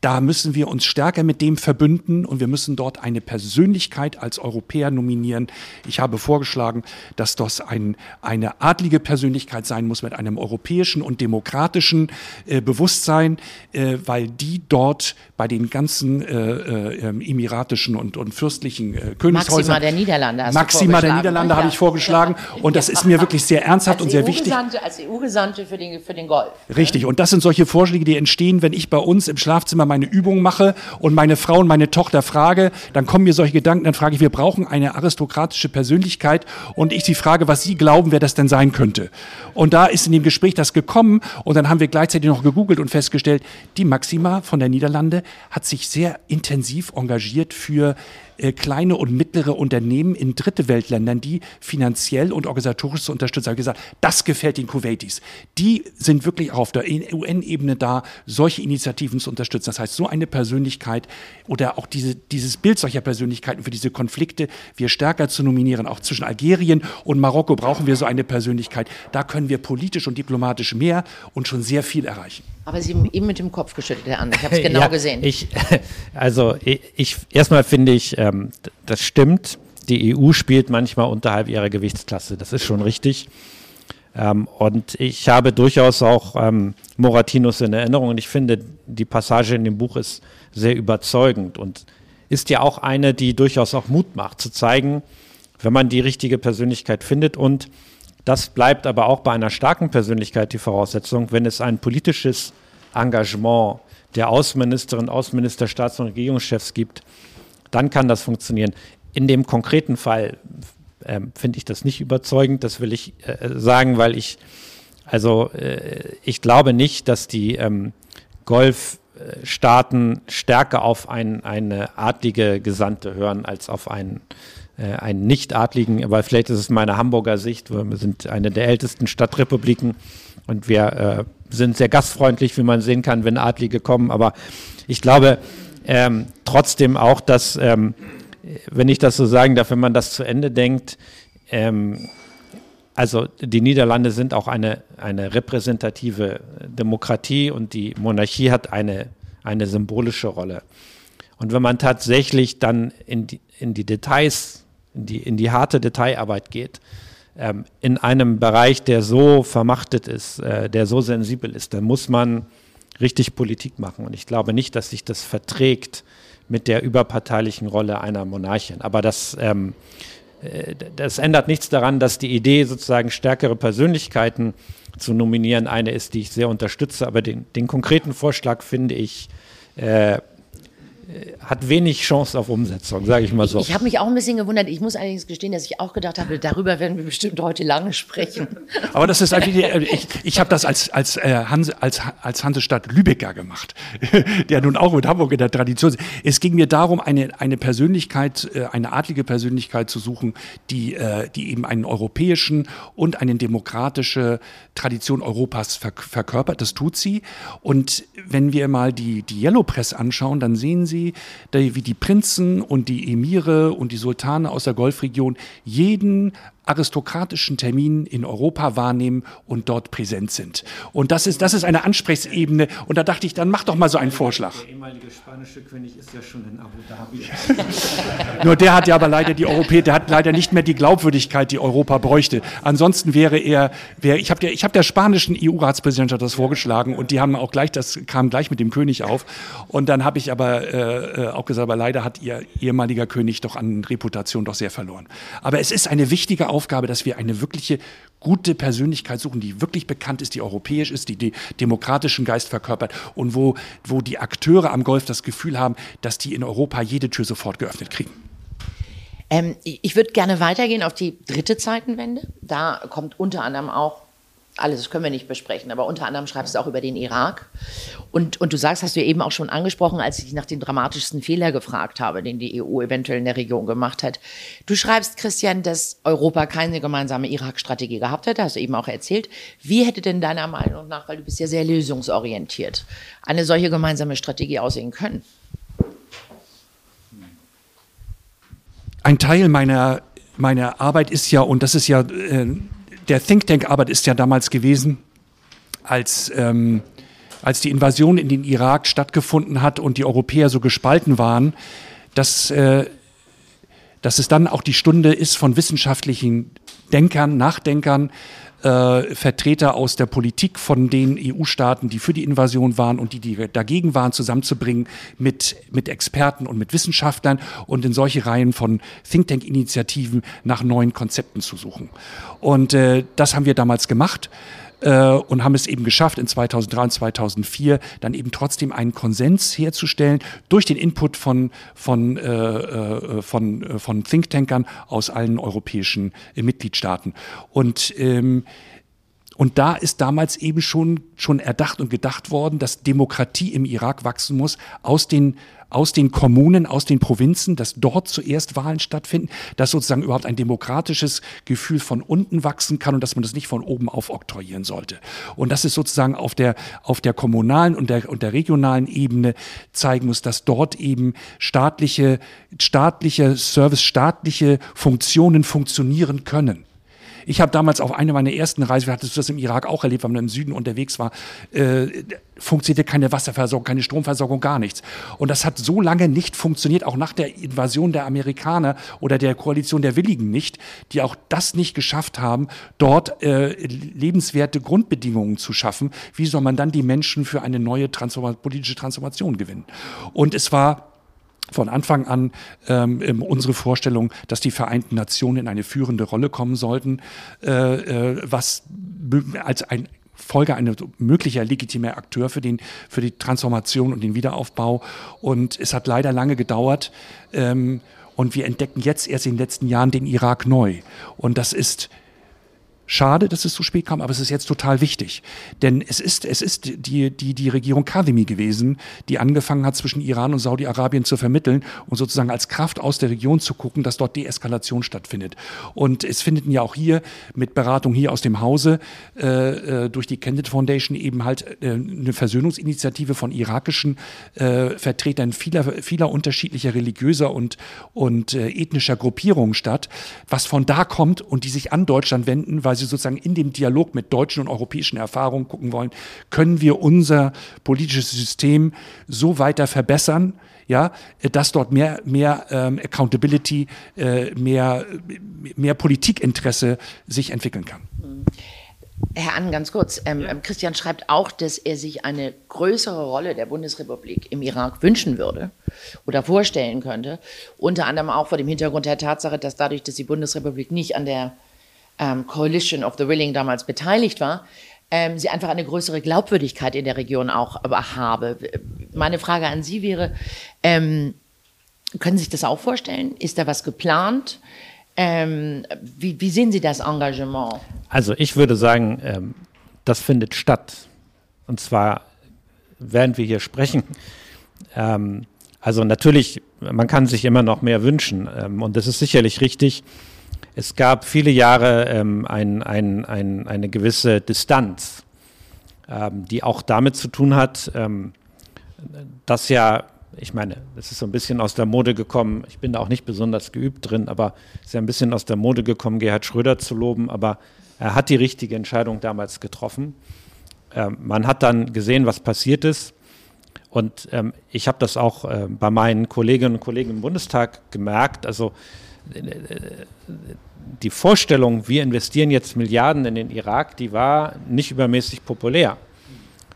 Da müssen wir uns stärker mit dem verbünden und wir müssen dort eine Persönlichkeit als Europäer nominieren. Ich habe vorgeschlagen, dass das ein, eine adlige Persönlichkeit sein muss mit einem europäischen und demokratischen äh, Bewusstsein, äh, weil die dort bei den ganzen äh, äh emiratischen und, und fürstlichen äh, Königshäusern. Maxima der Niederlande. Hast Maxima der Niederlande habe ich vorgeschlagen. Und das ist mir wirklich sehr ernsthaft und sehr wichtig. Als EU-Gesandte für den, für den Golf. Richtig. Und das sind solche Vorschläge, die entstehen, wenn ich bei uns im Schlafzimmer meine Übungen mache und meine Frau und meine Tochter frage, dann kommen mir solche Gedanken, dann frage ich, wir brauchen eine aristokratische Persönlichkeit und ich sie frage, was sie glauben, wer das denn sein könnte. Und da ist in dem Gespräch das gekommen und dann haben wir gleichzeitig noch gegoogelt und festgestellt, die Maxima von der Niederlande hat sich sehr intensiv engagiert für äh, kleine und mittlere Unternehmen in dritte Weltländern, die finanziell und organisatorisch zu unterstützen. Ich gesagt, das gefällt den Kuwaitis. Die sind wirklich auf der UN-Ebene da, solche Initiativen zu unterstützen. Das heißt, so eine Persönlichkeit oder auch diese, dieses Bild solcher Persönlichkeiten für diese Konflikte wir stärker zu nominieren. Auch zwischen Algerien und Marokko brauchen wir so eine Persönlichkeit. Da können wir politisch und diplomatisch mehr und schon sehr viel erreichen. Aber Sie haben eben mit dem Kopf geschüttelt, Herr An. Ich habe es genau ja, gesehen. Ich, also ich, ich erstmal finde ich, ähm, das stimmt. Die EU spielt manchmal unterhalb ihrer Gewichtsklasse. Das ist schon richtig. Ähm, und ich habe durchaus auch ähm, Moratinos in Erinnerung und ich finde, die Passage in dem Buch ist sehr überzeugend und ist ja auch eine, die durchaus auch Mut macht, zu zeigen, wenn man die richtige Persönlichkeit findet und das bleibt aber auch bei einer starken Persönlichkeit die Voraussetzung, wenn es ein politisches Engagement der Außenministerin, Außenminister, Staats- und Regierungschefs gibt, dann kann das funktionieren. In dem konkreten Fall äh, finde ich das nicht überzeugend, das will ich äh, sagen, weil ich, also äh, ich glaube nicht, dass die ähm, Golfstaaten stärker auf ein, eine adlige Gesandte hören als auf einen einen nicht-adligen, aber vielleicht ist es meine Hamburger Sicht, wir sind eine der ältesten Stadtrepubliken und wir äh, sind sehr gastfreundlich, wie man sehen kann, wenn Adlige kommen. Aber ich glaube ähm, trotzdem auch, dass, ähm, wenn ich das so sagen darf, wenn man das zu Ende denkt, ähm, also die Niederlande sind auch eine, eine repräsentative Demokratie und die Monarchie hat eine, eine symbolische Rolle. Und wenn man tatsächlich dann in die, in die Details in die, in die harte Detailarbeit geht, ähm, in einem Bereich, der so vermachtet ist, äh, der so sensibel ist, dann muss man richtig Politik machen. Und ich glaube nicht, dass sich das verträgt mit der überparteilichen Rolle einer Monarchin. Aber das, ähm, äh, das ändert nichts daran, dass die Idee, sozusagen stärkere Persönlichkeiten zu nominieren, eine ist, die ich sehr unterstütze. Aber den, den konkreten Vorschlag finde ich äh, hat wenig Chance auf Umsetzung, sage ich mal so. Ich, ich habe mich auch ein bisschen gewundert. Ich muss allerdings gestehen, dass ich auch gedacht habe, darüber werden wir bestimmt heute lange sprechen. Aber das ist eigentlich, äh, ich, ich habe das als, als, äh, Hanse, als, als Hansestadt Lübecker gemacht, der nun auch mit Hamburg in der Tradition ist. Es ging mir darum, eine, eine Persönlichkeit, äh, eine adlige Persönlichkeit zu suchen, die, die eben einen europäischen und eine demokratische Tradition Europas verkörpert. Das tut sie. Und wenn wir mal die, die Yellow Press anschauen, dann sehen Sie, sie, wie die Prinzen und die Emire und die Sultane aus der Golfregion jeden aristokratischen Terminen in Europa wahrnehmen und dort präsent sind. Und das ist, das ist eine Ansprechebene. Und da dachte ich, dann mach doch mal so einen Vorschlag. Der ehemalige spanische König ist ja schon in Abu Dhabi. Nur der hat ja aber leider die Europäer, der hat leider nicht mehr die Glaubwürdigkeit, die Europa bräuchte. Ansonsten wäre er, wäre, ich habe der, ich hab der spanischen EU-Ratspräsidentschaft das vorgeschlagen und die haben auch gleich, das kam gleich mit dem König auf. Und dann habe ich aber äh, äh auch gesagt, aber leider hat ihr ehemaliger König doch an Reputation doch sehr verloren. Aber es ist eine wichtige Aufgabe, Aufgabe, dass wir eine wirkliche gute Persönlichkeit suchen, die wirklich bekannt ist, die europäisch ist, die den demokratischen Geist verkörpert und wo, wo die Akteure am Golf das Gefühl haben, dass die in Europa jede Tür sofort geöffnet kriegen. Ähm, ich würde gerne weitergehen auf die dritte Zeitenwende. Da kommt unter anderem auch alles, das können wir nicht besprechen, aber unter anderem schreibst du auch über den Irak. Und, und du sagst, hast du eben auch schon angesprochen, als ich nach dem dramatischsten Fehler gefragt habe, den die EU eventuell in der Region gemacht hat. Du schreibst, Christian, dass Europa keine gemeinsame Irak-Strategie gehabt hätte, hast du eben auch erzählt. Wie hätte denn deiner Meinung nach, weil du bist ja sehr lösungsorientiert, eine solche gemeinsame Strategie aussehen können? Ein Teil meiner, meiner Arbeit ist ja, und das ist ja... Äh, der Think Tank-Arbeit ist ja damals gewesen, als, ähm, als die Invasion in den Irak stattgefunden hat und die Europäer so gespalten waren, dass, äh, dass es dann auch die Stunde ist von wissenschaftlichen Denkern, Nachdenkern, äh, Vertreter aus der Politik von den EU-Staaten, die für die Invasion waren und die, die dagegen waren, zusammenzubringen mit, mit Experten und mit Wissenschaftlern und in solche Reihen von Think Tank-Initiativen nach neuen Konzepten zu suchen. Und äh, das haben wir damals gemacht äh, und haben es eben geschafft, in 2003 und 2004 dann eben trotzdem einen Konsens herzustellen durch den Input von, von, äh, äh von, äh, von Thinktankern aus allen europäischen äh, Mitgliedstaaten. Und ähm, und da ist damals eben schon, schon erdacht und gedacht worden, dass Demokratie im Irak wachsen muss aus den aus den Kommunen, aus den Provinzen, dass dort zuerst Wahlen stattfinden, dass sozusagen überhaupt ein demokratisches Gefühl von unten wachsen kann und dass man das nicht von oben auf oktroyieren sollte. Und dass es sozusagen auf der, auf der kommunalen und der, und der regionalen Ebene zeigen muss, dass dort eben staatliche, staatliche Service, staatliche Funktionen funktionieren können. Ich habe damals auf einer meiner ersten Reisen, hattest du das im Irak auch erlebt, weil man im Süden unterwegs war, äh, funktionierte keine Wasserversorgung, keine Stromversorgung, gar nichts. Und das hat so lange nicht funktioniert, auch nach der Invasion der Amerikaner oder der Koalition der Willigen nicht, die auch das nicht geschafft haben, dort äh, lebenswerte Grundbedingungen zu schaffen. Wie soll man dann die Menschen für eine neue Transform politische Transformation gewinnen? Und es war von Anfang an ähm, unsere Vorstellung, dass die Vereinten Nationen in eine führende Rolle kommen sollten, äh, äh, was als ein Folge ein möglicher legitimer Akteur für, den, für die Transformation und den Wiederaufbau. Und es hat leider lange gedauert. Ähm, und wir entdecken jetzt erst in den letzten Jahren den Irak neu. Und das ist Schade, dass es zu spät kam, aber es ist jetzt total wichtig. Denn es ist, es ist die, die, die Regierung Kademi gewesen, die angefangen hat, zwischen Iran und Saudi-Arabien zu vermitteln und sozusagen als Kraft aus der Region zu gucken, dass dort Deeskalation stattfindet. Und es findet ja auch hier mit Beratung hier aus dem Hause äh, äh, durch die Candid Foundation eben halt äh, eine Versöhnungsinitiative von irakischen äh, Vertretern vieler, vieler unterschiedlicher religiöser und, und äh, ethnischer Gruppierungen statt, was von da kommt und die sich an Deutschland wenden, weil sie sozusagen in dem Dialog mit deutschen und europäischen Erfahrungen gucken wollen, können wir unser politisches System so weiter verbessern, ja, dass dort mehr, mehr ähm, Accountability, äh, mehr, mehr Politikinteresse sich entwickeln kann. Herr An, ganz kurz. Ähm, ja. Christian schreibt auch, dass er sich eine größere Rolle der Bundesrepublik im Irak wünschen würde oder vorstellen könnte. Unter anderem auch vor dem Hintergrund der Tatsache, dass dadurch, dass die Bundesrepublik nicht an der ähm, Coalition of the Willing damals beteiligt war, ähm, sie einfach eine größere Glaubwürdigkeit in der Region auch habe. Meine Frage an Sie wäre, ähm, können Sie sich das auch vorstellen? Ist da was geplant? Ähm, wie, wie, sehen Sie das Engagement? Also ich würde sagen, ähm, das findet statt. Und zwar, während wir hier sprechen. Ähm, also natürlich, man kann sich immer noch mehr wünschen. Ähm, und das ist sicherlich richtig. Es gab viele Jahre ähm, ein, ein, ein, eine gewisse Distanz, ähm, die auch damit zu tun hat, ähm, dass ja, ich meine, es ist so ein bisschen aus der Mode gekommen, ich bin da auch nicht besonders geübt drin, aber es ist ja ein bisschen aus der Mode gekommen, Gerhard Schröder zu loben, aber er hat die richtige Entscheidung damals getroffen. Ähm, man hat dann gesehen, was passiert ist. Und ähm, ich habe das auch äh, bei meinen Kolleginnen und Kollegen im Bundestag gemerkt. Also die Vorstellung, wir investieren jetzt Milliarden in den Irak, die war nicht übermäßig populär.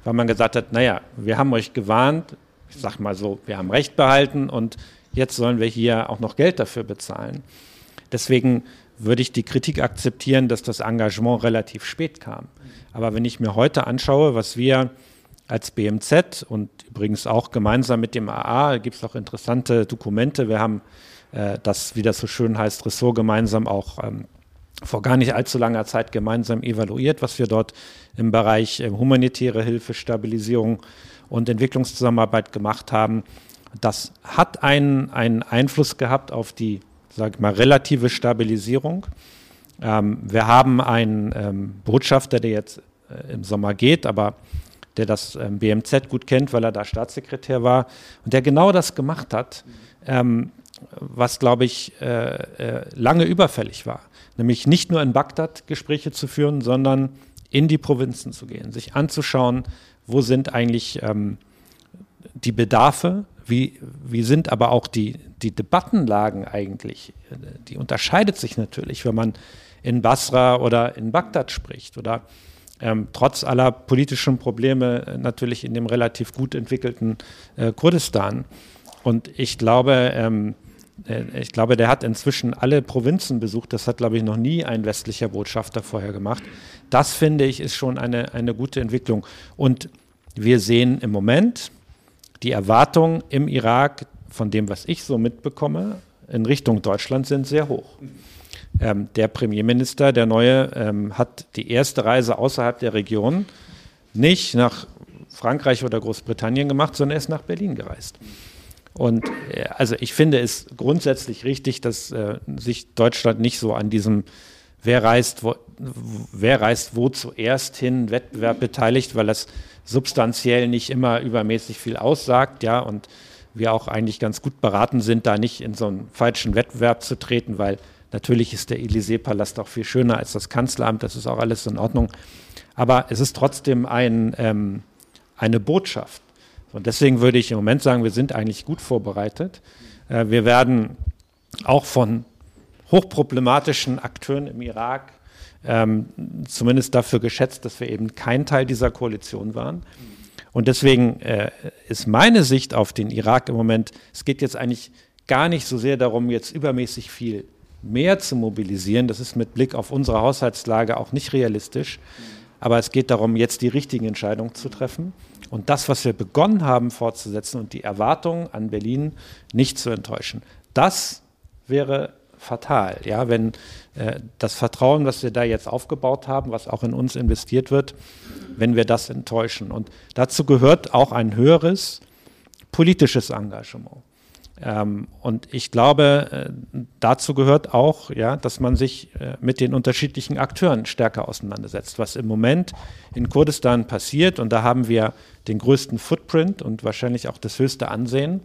Weil man gesagt hat, naja, wir haben euch gewarnt, ich sag mal so, wir haben Recht behalten und jetzt sollen wir hier auch noch Geld dafür bezahlen. Deswegen würde ich die Kritik akzeptieren, dass das Engagement relativ spät kam. Aber wenn ich mir heute anschaue, was wir als BMZ und übrigens auch gemeinsam mit dem AA, gibt es auch interessante Dokumente. Wir haben äh, das, wie das so schön heißt, Ressort gemeinsam auch ähm, vor gar nicht allzu langer Zeit gemeinsam evaluiert, was wir dort im Bereich äh, humanitäre Hilfe, Stabilisierung und Entwicklungszusammenarbeit gemacht haben. Das hat einen, einen Einfluss gehabt auf die, sage ich mal, relative Stabilisierung. Ähm, wir haben einen ähm, Botschafter, der jetzt äh, im Sommer geht, aber der das ähm, BMZ gut kennt, weil er da Staatssekretär war und der genau das gemacht hat, ähm, was, glaube ich, äh, äh, lange überfällig war. Nämlich nicht nur in Bagdad Gespräche zu führen, sondern in die Provinzen zu gehen, sich anzuschauen, wo sind eigentlich ähm, die Bedarfe, wie, wie sind aber auch die, die Debattenlagen eigentlich. Die unterscheidet sich natürlich, wenn man in Basra oder in Bagdad spricht oder ähm, trotz aller politischen Probleme natürlich in dem relativ gut entwickelten äh, Kurdistan. Und ich glaube, ähm, äh, ich glaube, der hat inzwischen alle Provinzen besucht. Das hat, glaube ich, noch nie ein westlicher Botschafter vorher gemacht. Das finde ich ist schon eine, eine gute Entwicklung. Und wir sehen im Moment die Erwartungen im Irak von dem, was ich so mitbekomme, in Richtung Deutschland sind sehr hoch. Ähm, der Premierminister, der neue, ähm, hat die erste Reise außerhalb der Region nicht nach Frankreich oder Großbritannien gemacht, sondern er ist nach Berlin gereist. Und äh, also ich finde es grundsätzlich richtig, dass äh, sich Deutschland nicht so an diesem wer reist wo, wer reist wo zuerst hin Wettbewerb beteiligt, weil das substanziell nicht immer übermäßig viel aussagt, ja, und wir auch eigentlich ganz gut beraten sind, da nicht in so einen falschen Wettbewerb zu treten, weil Natürlich ist der Élysée-Palast auch viel schöner als das Kanzleramt, das ist auch alles in Ordnung. Aber es ist trotzdem ein, ähm, eine Botschaft. Und deswegen würde ich im Moment sagen, wir sind eigentlich gut vorbereitet. Äh, wir werden auch von hochproblematischen Akteuren im Irak ähm, zumindest dafür geschätzt, dass wir eben kein Teil dieser Koalition waren. Und deswegen äh, ist meine Sicht auf den Irak im Moment, es geht jetzt eigentlich gar nicht so sehr darum, jetzt übermäßig viel mehr zu mobilisieren. Das ist mit Blick auf unsere Haushaltslage auch nicht realistisch. Aber es geht darum, jetzt die richtigen Entscheidungen zu treffen und das, was wir begonnen haben, fortzusetzen und die Erwartungen an Berlin nicht zu enttäuschen. Das wäre fatal, ja, wenn äh, das Vertrauen, was wir da jetzt aufgebaut haben, was auch in uns investiert wird, wenn wir das enttäuschen. Und dazu gehört auch ein höheres politisches Engagement. Ähm, und ich glaube, äh, dazu gehört auch, ja, dass man sich äh, mit den unterschiedlichen Akteuren stärker auseinandersetzt, was im Moment in Kurdistan passiert. Und da haben wir den größten Footprint und wahrscheinlich auch das höchste Ansehen.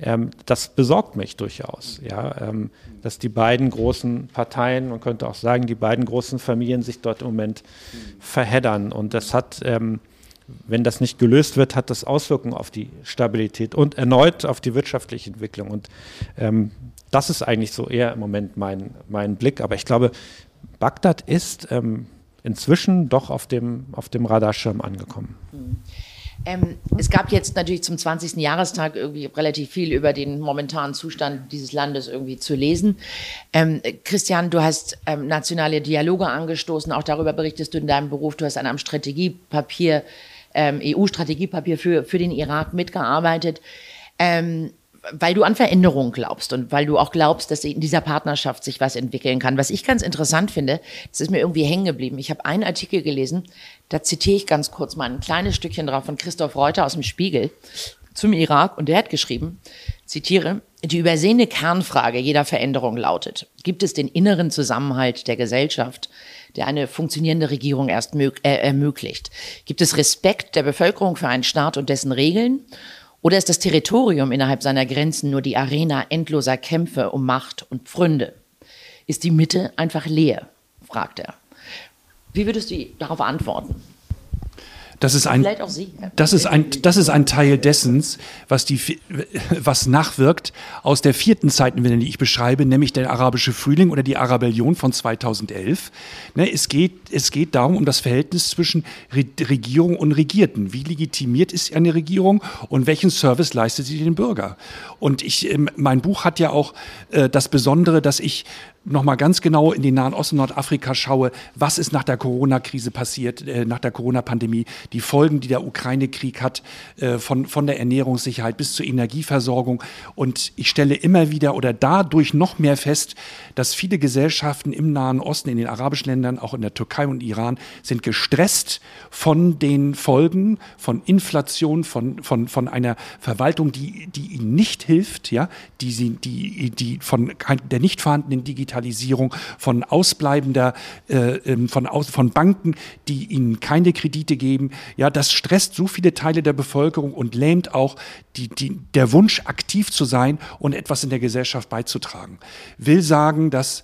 Ähm, das besorgt mich durchaus, ja, ähm, dass die beiden großen Parteien, man könnte auch sagen, die beiden großen Familien sich dort im Moment verheddern. Und das hat ähm, wenn das nicht gelöst wird, hat das Auswirkungen auf die Stabilität und erneut auf die wirtschaftliche Entwicklung. Und ähm, das ist eigentlich so eher im Moment mein, mein Blick. Aber ich glaube, Bagdad ist ähm, inzwischen doch auf dem, auf dem Radarschirm angekommen. Ähm, es gab jetzt natürlich zum 20. Jahrestag irgendwie relativ viel über den momentanen Zustand dieses Landes irgendwie zu lesen. Ähm, Christian, du hast ähm, nationale Dialoge angestoßen, auch darüber berichtest du in deinem Beruf. Du hast an einem Strategiepapier ähm, EU-Strategiepapier für, für den Irak mitgearbeitet. Ähm, weil du an Veränderungen glaubst und weil du auch glaubst, dass in dieser Partnerschaft sich was entwickeln kann. Was ich ganz interessant finde, das ist mir irgendwie hängen geblieben. Ich habe einen Artikel gelesen, da zitiere ich ganz kurz mal ein kleines Stückchen drauf von Christoph Reuter aus dem Spiegel zum Irak und der hat geschrieben, zitiere, die übersehene Kernfrage jeder Veränderung lautet, gibt es den inneren Zusammenhalt der Gesellschaft, der eine funktionierende Regierung erst äh, ermöglicht? Gibt es Respekt der Bevölkerung für einen Staat und dessen Regeln? Oder ist das Territorium innerhalb seiner Grenzen nur die Arena endloser Kämpfe um Macht und Pfründe? Ist die Mitte einfach leer? fragt er. Wie würdest du darauf antworten? Das ist ein, das ist ein, das ist ein Teil dessen, was, die, was nachwirkt aus der vierten Zeitenwende, die ich beschreibe, nämlich der arabische Frühling oder die Arabellion von 2011. Ne, es, geht, es geht darum, um das Verhältnis zwischen Regierung und Regierten. Wie legitimiert ist eine Regierung und welchen Service leistet sie den Bürger? Und ich, ähm, mein Buch hat ja auch äh, das Besondere, dass ich nochmal ganz genau in den Nahen Osten, Nordafrika schaue, was ist nach der Corona-Krise passiert, äh, nach der Corona-Pandemie, die Folgen, die der Ukraine-Krieg hat, äh, von, von der Ernährungssicherheit bis zur Energieversorgung. Und ich stelle immer wieder oder dadurch noch mehr fest, dass viele Gesellschaften im Nahen Osten, in den arabischen Ländern, auch in der Türkei und Iran, sind gestresst von den Folgen von Inflation, von, von, von einer Verwaltung, die, die ihnen nicht hilft, ja, die, die, die von der nicht vorhandenen Digitalisierung, von ausbleibender, äh, ähm, von, aus, von Banken, die ihnen keine Kredite geben. Ja, das stresst so viele Teile der Bevölkerung und lähmt auch die, die, der Wunsch, aktiv zu sein und etwas in der Gesellschaft beizutragen. Will sagen, dass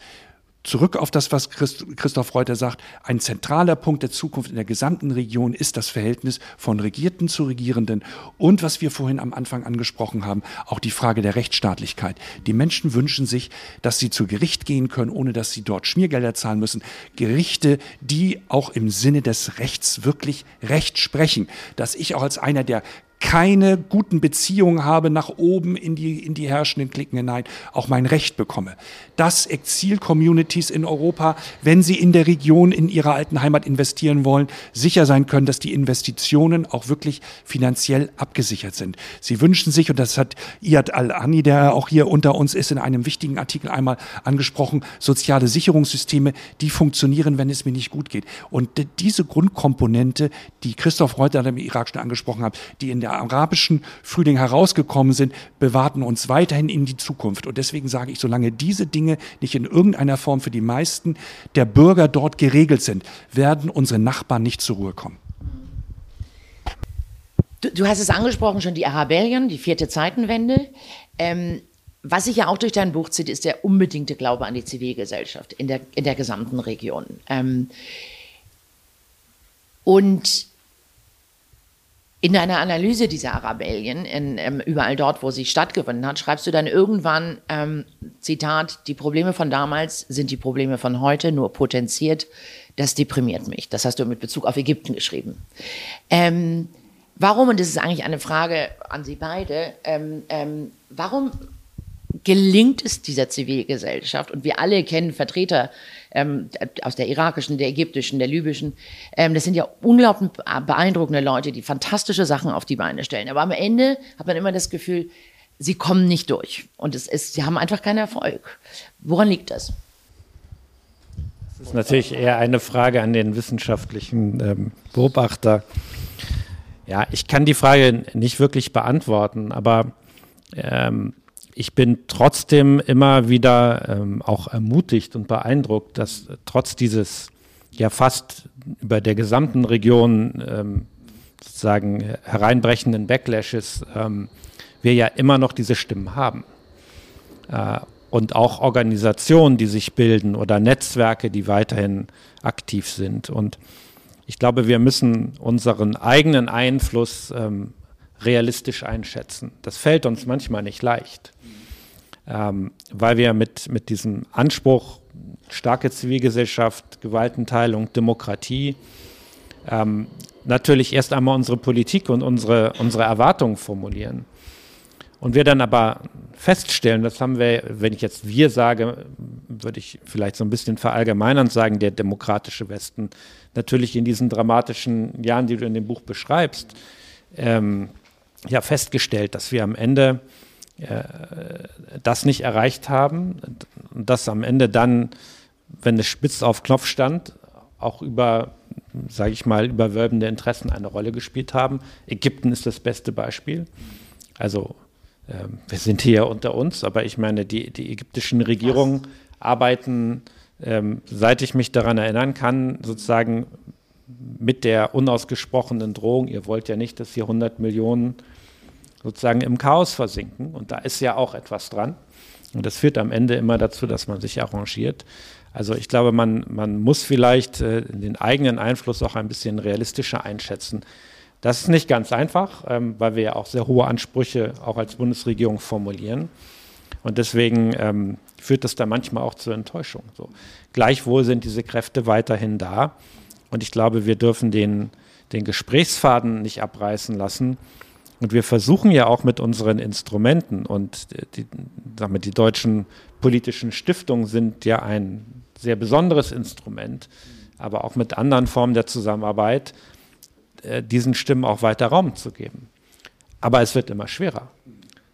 zurück auf das, was Christoph Reuter sagt, ein zentraler Punkt der Zukunft in der gesamten Region ist das Verhältnis von Regierten zu Regierenden und was wir vorhin am Anfang angesprochen haben, auch die Frage der Rechtsstaatlichkeit. Die Menschen wünschen sich, dass sie zu Gericht gehen können, ohne dass sie dort Schmiergelder zahlen müssen. Gerichte, die auch im Sinne des Rechts wirklich Recht sprechen. Dass ich auch als einer der keine guten Beziehungen habe nach oben in die, in die herrschenden Klicken hinein, auch mein Recht bekomme. Dass Exil-Communities in Europa, wenn sie in der Region, in ihrer alten Heimat investieren wollen, sicher sein können, dass die Investitionen auch wirklich finanziell abgesichert sind. Sie wünschen sich, und das hat Iyad Al-Ani, der auch hier unter uns ist, in einem wichtigen Artikel einmal angesprochen, soziale Sicherungssysteme, die funktionieren, wenn es mir nicht gut geht. Und diese Grundkomponente, die Christoph Reuter im Irak schon angesprochen hat, die in der arabischen Frühling herausgekommen sind, bewahrten uns weiterhin in die Zukunft. Und deswegen sage ich, solange diese Dinge nicht in irgendeiner Form für die meisten der Bürger dort geregelt sind, werden unsere Nachbarn nicht zur Ruhe kommen. Du, du hast es angesprochen, schon die Arabellien, die vierte Zeitenwende. Ähm, was sich ja auch durch dein Buch zieht, ist der unbedingte Glaube an die Zivilgesellschaft in der, in der gesamten Region. Ähm, und in deiner Analyse dieser Arabellien, in, ähm, überall dort, wo sie stattgefunden hat, schreibst du dann irgendwann, ähm, Zitat, die Probleme von damals sind die Probleme von heute, nur potenziert. Das deprimiert mich. Das hast du mit Bezug auf Ägypten geschrieben. Ähm, warum, und das ist eigentlich eine Frage an Sie beide, ähm, ähm, warum gelingt es dieser Zivilgesellschaft, und wir alle kennen Vertreter ähm, aus der irakischen, der ägyptischen, der libyschen, ähm, das sind ja unglaublich beeindruckende Leute, die fantastische Sachen auf die Beine stellen. Aber am Ende hat man immer das Gefühl, sie kommen nicht durch und es ist, sie haben einfach keinen Erfolg. Woran liegt das? Das ist natürlich eher eine Frage an den wissenschaftlichen ähm, Beobachter. Ja, ich kann die Frage nicht wirklich beantworten, aber ähm, ich bin trotzdem immer wieder ähm, auch ermutigt und beeindruckt, dass trotz dieses ja fast über der gesamten Region ähm, sozusagen hereinbrechenden Backlashes ähm, wir ja immer noch diese Stimmen haben. Äh, und auch Organisationen, die sich bilden oder Netzwerke, die weiterhin aktiv sind. Und ich glaube, wir müssen unseren eigenen Einfluss ähm, realistisch einschätzen. Das fällt uns manchmal nicht leicht ähm, weil wir mit, mit diesem Anspruch, starke Zivilgesellschaft, Gewaltenteilung, Demokratie, ähm, natürlich erst einmal unsere Politik und unsere, unsere Erwartungen formulieren. Und wir dann aber feststellen, das haben wir, wenn ich jetzt wir sage, würde ich vielleicht so ein bisschen verallgemeinernd sagen, der demokratische Westen, natürlich in diesen dramatischen Jahren, die du in dem Buch beschreibst, ähm, ja festgestellt, dass wir am Ende äh, das nicht erreicht haben, dass am Ende dann, wenn es spitz auf Knopf stand, auch über, sage ich mal, überwölbende Interessen eine Rolle gespielt haben. Ägypten ist das beste Beispiel. Also äh, wir sind hier unter uns, aber ich meine, die, die ägyptischen Regierungen arbeiten, ähm, seit ich mich daran erinnern kann, sozusagen mit der unausgesprochenen Drohung, ihr wollt ja nicht, dass hier 100 Millionen sozusagen im Chaos versinken. Und da ist ja auch etwas dran. Und das führt am Ende immer dazu, dass man sich arrangiert. Also ich glaube, man, man muss vielleicht äh, den eigenen Einfluss auch ein bisschen realistischer einschätzen. Das ist nicht ganz einfach, ähm, weil wir ja auch sehr hohe Ansprüche auch als Bundesregierung formulieren. Und deswegen ähm, führt das da manchmal auch zur Enttäuschung. So. Gleichwohl sind diese Kräfte weiterhin da. Und ich glaube, wir dürfen den, den Gesprächsfaden nicht abreißen lassen Und wir versuchen ja auch mit unseren Instrumenten und die, wir, die deutschen politischen Stiftungen sind ja ein sehr besonderes Instrument, aber auch mit anderen Formen der Zusammenarbeit äh, diesen Stimmen auch weiter Raum zu geben. Aber es wird immer schwerer.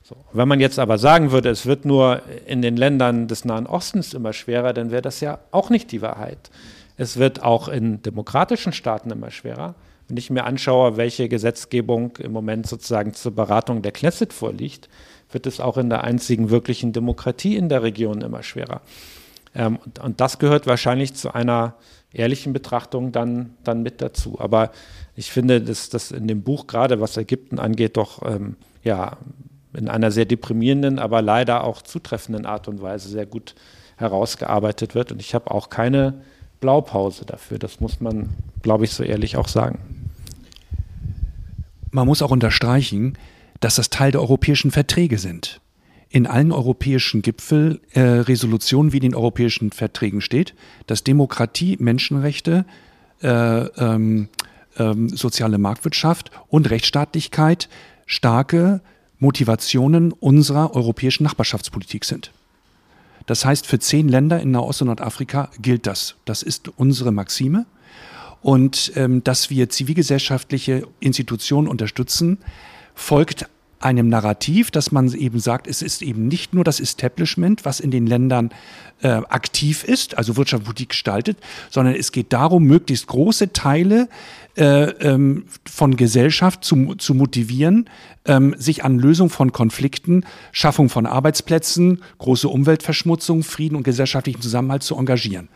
So. Wenn man jetzt aber sagen würde, es wird nur in den Ländern des Nahen Ostens immer schwerer, dann wäre das ja auch nicht die Wahrheit. Es wird auch in demokratischen Staaten immer schwerer. Wenn ich mir anschaue, welche Gesetzgebung im Moment sozusagen zur Beratung der Knesset vorliegt, wird es auch in der einzigen wirklichen Demokratie in der Region immer schwerer. Ähm, und, und, das gehört wahrscheinlich zu einer ehrlichen Betrachtung dann, dann mit dazu. Aber ich finde, dass das in dem Buch gerade, was Ägypten angeht, doch ähm, ja, in einer sehr deprimierenden, aber leider auch zutreffenden Art und Weise sehr gut herausgearbeitet wird. Und ich habe auch keine Blaupause dafür. Das muss man, glaube ich, so ehrlich auch sagen. Man muss auch unterstreichen, dass das Teil der europäischen Verträge sind. In allen europäischen Gipfelresolutionen, äh, wie den europäischen Verträgen steht, dass Demokratie, Menschenrechte, äh, ähm, ähm, soziale Marktwirtschaft und Rechtsstaatlichkeit starke Motivationen unserer europäischen Nachbarschaftspolitik sind. Das heißt, für zehn Länder in Nahost- und Nordafrika gilt das. Das ist unsere Maxime. Und ähm, dass wir zivilgesellschaftliche Institutionen unterstützen, folgt einem Narrativ, dass man eben sagt, es ist eben nicht nur das Establishment, was in den Ländern äh, aktiv ist, also Wirtschaftspolitik gestaltet, sondern es geht darum, möglichst große Teile äh, ähm, von Gesellschaft zu, zu motivieren, ähm, sich an Lösung von Konflikten, Schaffung von Arbeitsplätzen, große Umweltverschmutzung, Frieden und gesellschaftlichen Zusammenhalt zu engagieren.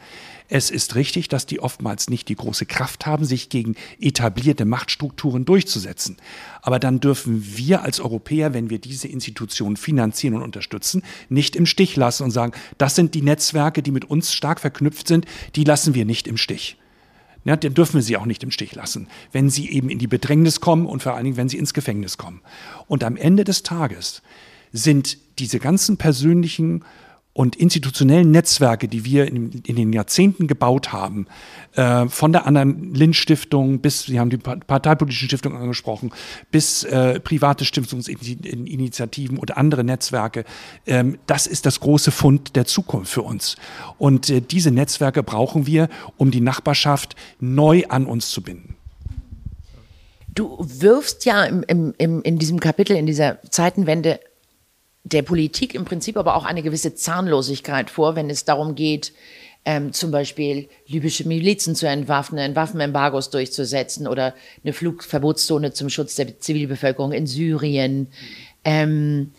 Es ist richtig, dass die oftmals nicht die große Kraft haben, sich gegen etablierte Machtstrukturen durchzusetzen. Aber dann dürfen wir als Europäer, wenn wir diese Institutionen finanzieren und unterstützen, nicht im Stich lassen und sagen, das sind die Netzwerke, die mit uns stark verknüpft sind, die lassen wir nicht im Stich. Ja, dann dürfen wir sie auch nicht im Stich lassen, wenn sie eben in die Bedrängnis kommen und vor allen Dingen, wenn sie ins Gefängnis kommen. Und am Ende des Tages sind diese ganzen persönlichen und institutionellen Netzwerke, die wir in, in den Jahrzehnten gebaut haben, äh, von der anderen Lind-Stiftung bis, Sie haben die parteipolitischen Stiftungen angesprochen, bis äh, private Stiftungsinitiativen und andere Netzwerke, ähm, das ist das große Fund der Zukunft für uns. Und äh, diese Netzwerke brauchen wir, um die Nachbarschaft neu an uns zu binden. Du wirfst ja im, im, im, in diesem Kapitel, in dieser Zeitenwende der Politik im Prinzip aber auch eine gewisse Zahnlosigkeit vor, wenn es darum geht, ähm, zum Beispiel libysche Milizen zu entwaffnen, Waffenembargos durchzusetzen oder eine Flugverbotszone zum Schutz der Zivilbevölkerung in Syrien. Ähm,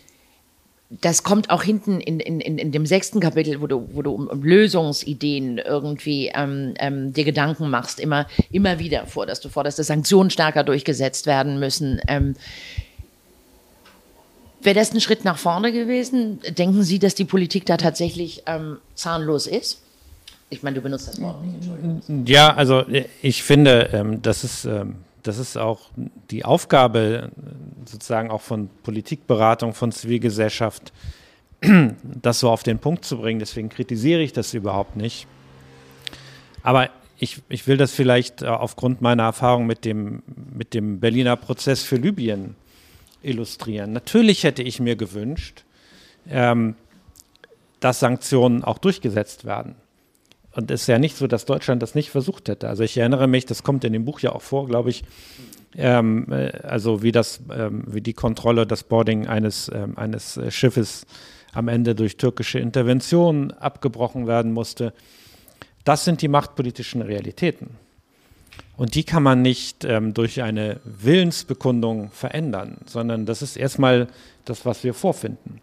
das kommt auch hinten in, in, in, dem sechsten Kapitel, wo du, wo du um, um Lösungsideen irgendwie ähm, ähm, dir Gedanken machst, immer, immer wieder vor, dass du forderst, dass Sanktionen stärker durchgesetzt werden müssen. Ähm, Wäre das ein Schritt nach vorne gewesen? Denken Sie, dass die Politik da tatsächlich ähm, zahnlos ist? Ich meine, du benutzt das Wort nicht, Entschuldigung. Ja, also äh, ich finde, ähm, das, ist, ähm, das ist auch die Aufgabe sozusagen auch von Politikberatung, von Zivilgesellschaft, das so auf den Punkt zu bringen. Deswegen kritisiere ich das überhaupt nicht. Aber ich, ich will das vielleicht äh, aufgrund meiner Erfahrung mit dem, mit dem Berliner Prozess für Libyen illustrieren. Natürlich hätte ich mir gewünscht, ähm, dass Sanktionen auch durchgesetzt werden. Und es ist ja nicht so, dass Deutschland das nicht versucht hätte. Also ich erinnere mich, das kommt in dem Buch ja auch vor, glaube ich, ähm, äh, also wie das, ähm, wie die Kontrolle, das Boarding eines, ähm, eines Schiffes am Ende durch türkische Intervention abgebrochen werden musste. Das sind die machtpolitischen Realitäten. Und die kann man nicht ähm, durch eine Willensbekundung verändern, sondern das ist erstmal das, was wir vorfinden.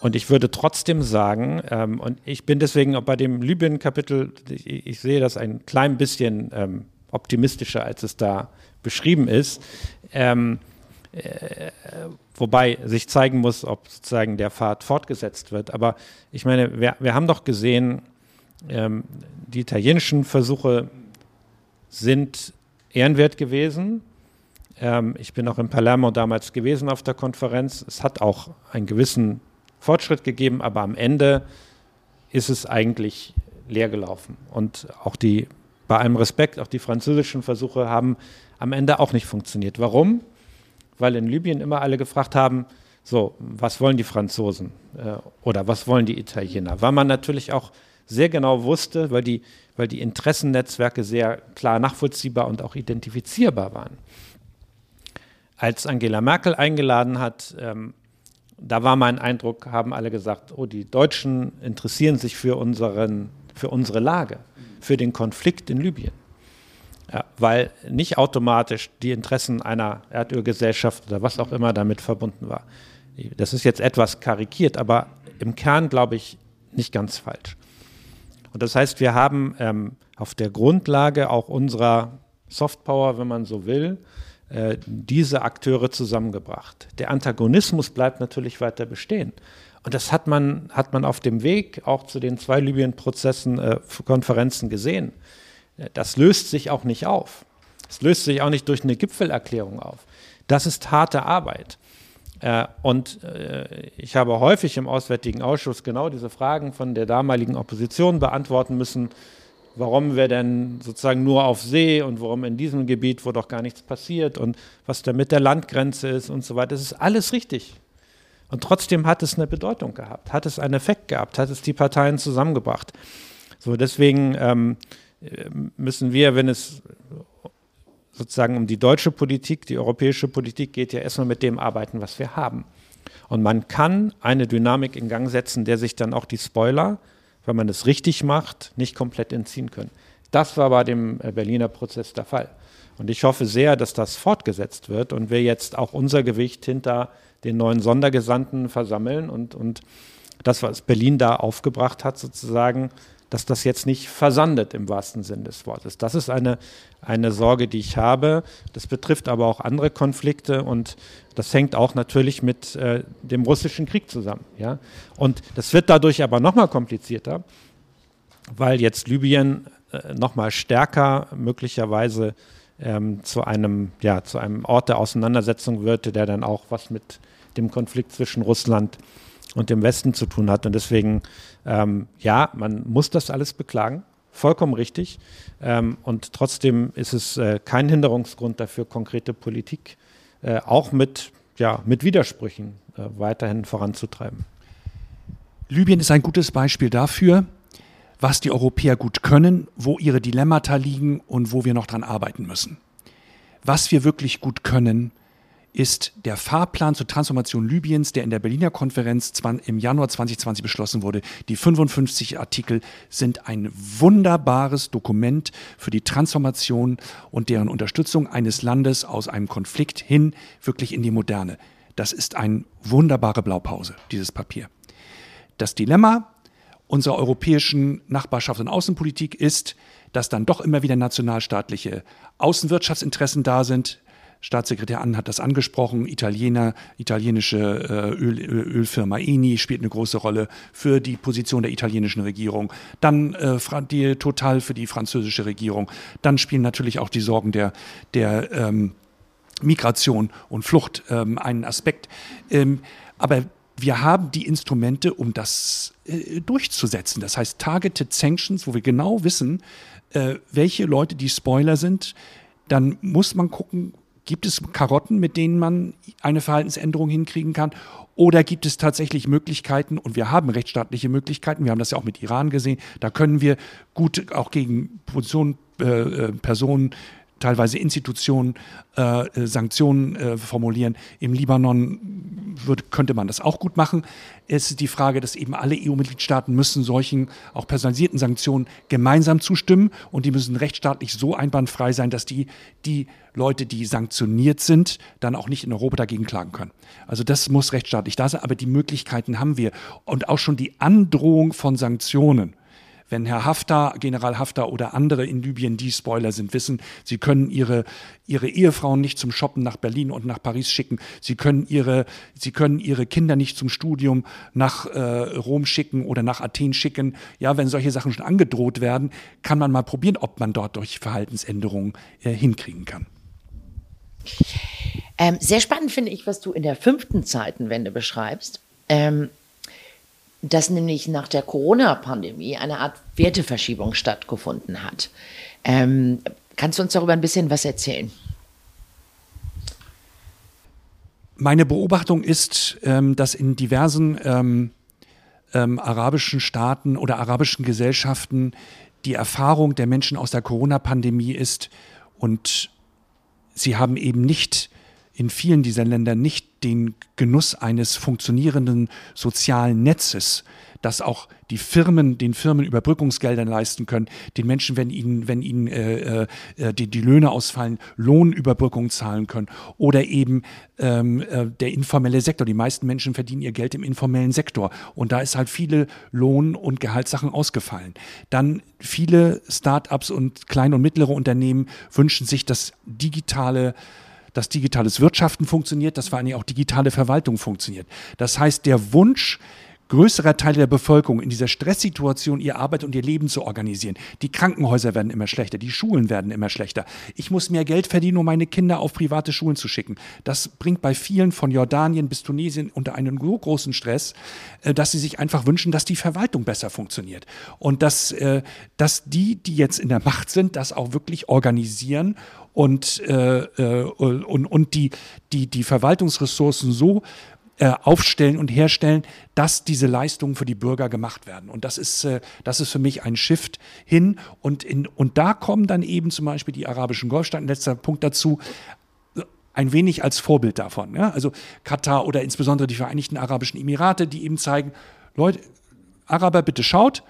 Und ich würde trotzdem sagen, ähm, und ich bin deswegen auch bei dem Libyen-Kapitel, ich, ich, sehe das ein klein bisschen ähm, optimistischer, als es da beschrieben ist. Ähm, äh, wobei sich zeigen muss, ob sozusagen der Pfad fortgesetzt wird. Aber ich meine, wir, wir haben doch gesehen, ähm, die italienischen Versuche sind ehrenwert gewesen. Ähm, ich bin auch in Palermo damals gewesen auf der Konferenz. Es hat auch einen gewissen Fortschritt gegeben, aber am Ende ist es eigentlich leer gelaufen. Und auch die, bei allem Respekt, auch die französischen Versuche haben am Ende auch nicht funktioniert. Warum? weil in Libyen immer alle gefragt haben, so, was wollen die Franzosen äh, oder was wollen die Italiener? Weil man natürlich auch sehr genau wusste, weil die, weil die Interessennetzwerke sehr klar nachvollziehbar und auch identifizierbar waren. Als Angela Merkel eingeladen hat, ähm, da war mein Eindruck, haben alle gesagt, oh, die Deutschen interessieren sich für, unseren, für unsere Lage, für den Konflikt in Libyen. Ja, weil nicht automatisch die Interessen einer Erdölgesellschaft oder was auch immer damit verbunden war. Das ist jetzt etwas karikiert, aber im Kern glaube ich nicht ganz falsch. Und das heißt, wir haben ähm, auf der Grundlage auch unserer Softpower, wenn man so will, äh, diese Akteure zusammengebracht. Der Antagonismus bleibt natürlich weiter bestehen. Und das hat man, hat man auf dem Weg auch zu den zwei Libyen-Prozessen, äh, Konferenzen gesehen. Äh, das löst sich auch nicht auf. Es löst sich auch nicht durch eine Gipfelerklärung auf. Das ist harte Arbeit. Äh, und äh, ich habe häufig im Auswärtigen Ausschuss genau diese Fragen von der damaligen Opposition beantworten müssen warum wir denn sozusagen nur auf See und warum in diesem Gebiet, wo doch gar nichts passiert und was da mit der Landgrenze ist und so weiter. Das ist alles richtig. Und trotzdem hat es eine Bedeutung gehabt, hat es einen Effekt gehabt, hat es die Parteien zusammengebracht. So, deswegen ähm, müssen wir, wenn es sozusagen um die deutsche Politik, die europäische Politik geht, ja erstmal mit dem arbeiten, was wir haben. Und man kann eine Dynamik in Gang setzen, der sich dann auch die Spoiler wenn man es richtig macht, nicht komplett entziehen können. Das war bei dem äh, Berliner Prozess der Fall. Und ich hoffe sehr, dass das fortgesetzt wird und wir jetzt auch unser Gewicht hinter den neuen Sondergesandten versammeln und, und das, was Berlin da aufgebracht hat, sozusagen dass das jetzt nicht versandet im wahrsten Sinn des Wortes. Das ist eine, eine Sorge, die ich habe. Das betrifft aber auch andere Konflikte und das hängt auch natürlich mit äh, dem russischen Krieg zusammen. Ja? Und das wird dadurch aber nochmal komplizierter, weil jetzt Libyen äh, nochmal stärker möglicherweise ähm, zu, einem, ja, zu einem Ort der Auseinandersetzung wird, der dann auch was mit dem Konflikt zwischen Russland und und dem Westen zu tun hat. Und deswegen, ähm, ja, man muss das alles beklagen, vollkommen richtig. Ähm, und trotzdem ist es äh, kein Hinderungsgrund dafür, konkrete Politik äh, auch mit, ja, mit Widersprüchen äh, weiterhin voranzutreiben. Libyen ist ein gutes Beispiel dafür, was die Europäer gut können, wo ihre Dilemmata liegen und wo wir noch dran arbeiten müssen. Was wir wirklich gut können, ist der Fahrplan zur Transformation Libyens, der in der Berliner Konferenz im Januar 2020 beschlossen wurde. Die 55 Artikel sind ein wunderbares Dokument für die Transformation und deren Unterstützung eines Landes aus einem Konflikt hin wirklich in die Moderne. Das ist eine wunderbare Blaupause, dieses Papier. Das Dilemma unserer europäischen Nachbarschaft und Außenpolitik ist, dass dann doch immer wieder nationalstaatliche Außenwirtschaftsinteressen da sind, Staatssekretär An hat das angesprochen. Italiener, italienische äh, Öl, Ölfirma Eni spielt eine große Rolle für die Position der italienischen Regierung. Dann äh, die Total für die französische Regierung. Dann spielen natürlich auch die Sorgen der, der ähm, Migration und Flucht ähm, einen Aspekt. Ähm, aber wir haben die Instrumente, um das äh, durchzusetzen. Das heißt Targeted Sanctions, wo wir genau wissen, äh, welche Leute die Spoiler sind. Dann muss man gucken, Gibt es Karotten, mit denen man eine Verhaltensänderung hinkriegen kann? Oder gibt es tatsächlich Möglichkeiten, und wir haben rechtsstaatliche Möglichkeiten, wir haben das ja auch mit Iran gesehen, da können wir gut auch gegen Positionen, äh, äh Personen teilweise Institutionen äh, äh, Sanktionen äh, formulieren. Im Libanon wird, könnte man das auch gut machen. Es ist die Frage, dass eben alle EU-Mitgliedstaaten müssen solchen auch personalisierten Sanktionen gemeinsam zustimmen und die müssen rechtsstaatlich so einwandfrei sein, dass die, die Leute, die sanktioniert sind, dann auch nicht in Europa dagegen klagen können. Also das muss rechtsstaatlich da sein, aber die Möglichkeiten haben wir. Und auch schon die Androhung von Sanktionen wenn Herr Haftar, General Haftar oder andere in Libyen, die Spoiler sind, wissen, sie können ihre, ihre Ehefrauen nicht zum Shoppen nach Berlin und nach Paris schicken, sie können ihre, sie können ihre Kinder nicht zum Studium nach äh, Rom schicken oder nach Athen schicken. Ja, wenn solche Sachen schon angedroht werden, kann man mal probieren, ob man dort durch Verhaltensänderungen äh, hinkriegen kann. Ähm, sehr spannend finde ich, was du in der fünften Zeitenwende beschreibst. Ähm, dass nämlich nach der Corona-Pandemie eine Art Werteverschiebung stattgefunden hat. Ähm, kannst du uns darüber ein bisschen was erzählen? meine Beobachtung ist, ähm, dass in diversen ähm, ähm, arabischen Staaten oder arabischen Gesellschaften die Erfahrung der Menschen aus der Corona-Pandemie ist und sie haben eben nicht in vielen dieser Länder nicht den Genuss eines funktionierenden sozialen Netzes, dass auch die Firmen den Firmen Überbrückungsgeldern leisten können, den Menschen, wenn ihnen, wenn ihnen äh, äh, die, die Löhne ausfallen, Lohnüberbrückung zahlen können. Oder eben ähm, äh, der informelle Sektor. Die meisten Menschen verdienen ihr Geld im informellen Sektor. Und da ist halt viele Lohn- und Gehaltssachen ausgefallen. Dann viele Start-ups und kleine und mittlere Unternehmen wünschen sich, dass digitale dass digitales Wirtschaften funktioniert, dass vor allem auch digitale Verwaltung funktioniert. Das heißt, der Wunsch, größerer Teil der Bevölkerung in dieser Stresssituation ihr Arbeit und ihr Leben zu organisieren. Die Krankenhäuser werden immer schlechter, die Schulen werden immer schlechter. Ich muss mehr Geld verdienen, um meine Kinder auf private Schulen zu schicken. Das bringt bei vielen von Jordanien bis Tunesien unter einen so großen Stress, äh, dass sie sich einfach wünschen, dass die Verwaltung besser funktioniert und dass, äh, dass die, die jetzt in der Macht sind, das auch wirklich organisieren und, äh, äh und, und die, die, die Verwaltungsressourcen so äh, aufstellen und herstellen, dass diese Leistungen für die Bürger gemacht werden. Und das ist, äh, das ist für mich ein Shift hin. Und, in, und da kommen dann eben zum Beispiel die arabischen Golfstaaten, letzter Punkt dazu, ein wenig als Vorbild davon. Ja? Also Katar oder insbesondere die Vereinigten Arabischen Emirate, die eben zeigen, Leute, Araber, bitte schaut,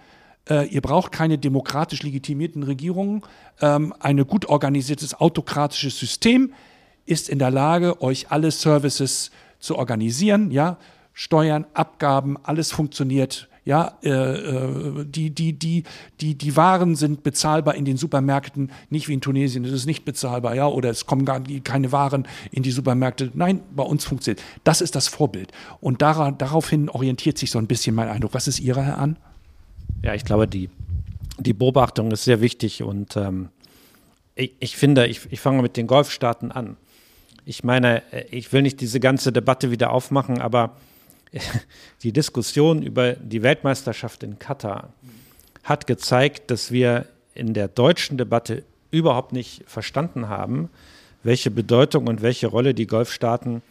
äh, ihr braucht keine demokratisch legitimierten Regierungen. Ähm, ein gut organisiertes autokratisches System ist in der Lage, euch alle Services zu organisieren, ja, Steuern, Abgaben, alles funktioniert. Ja, äh, äh, die, die, die, die, die Waren sind bezahlbar in den Supermärkten, nicht wie in Tunesien, es ist nicht bezahlbar, ja, oder es kommen gar keine Waren in die Supermärkte. Nein, bei uns funktioniert. Das ist das Vorbild. Und dara, daraufhin orientiert sich so ein bisschen mein Eindruck. Was ist Ihrer, Herr An? Ja, ich glaube, die, die Beobachtung ist sehr wichtig und ähm, ich, ich, finde, ich, ich fange mit den Golfstaaten an ich meine, äh, ich will nicht diese ganze Debatte wieder aufmachen, aber die Diskussion über die Weltmeisterschaft in Katar hat gezeigt, dass wir in der deutschen Debatte überhaupt nicht verstanden haben, welche Bedeutung und welche Rolle die Golfstaaten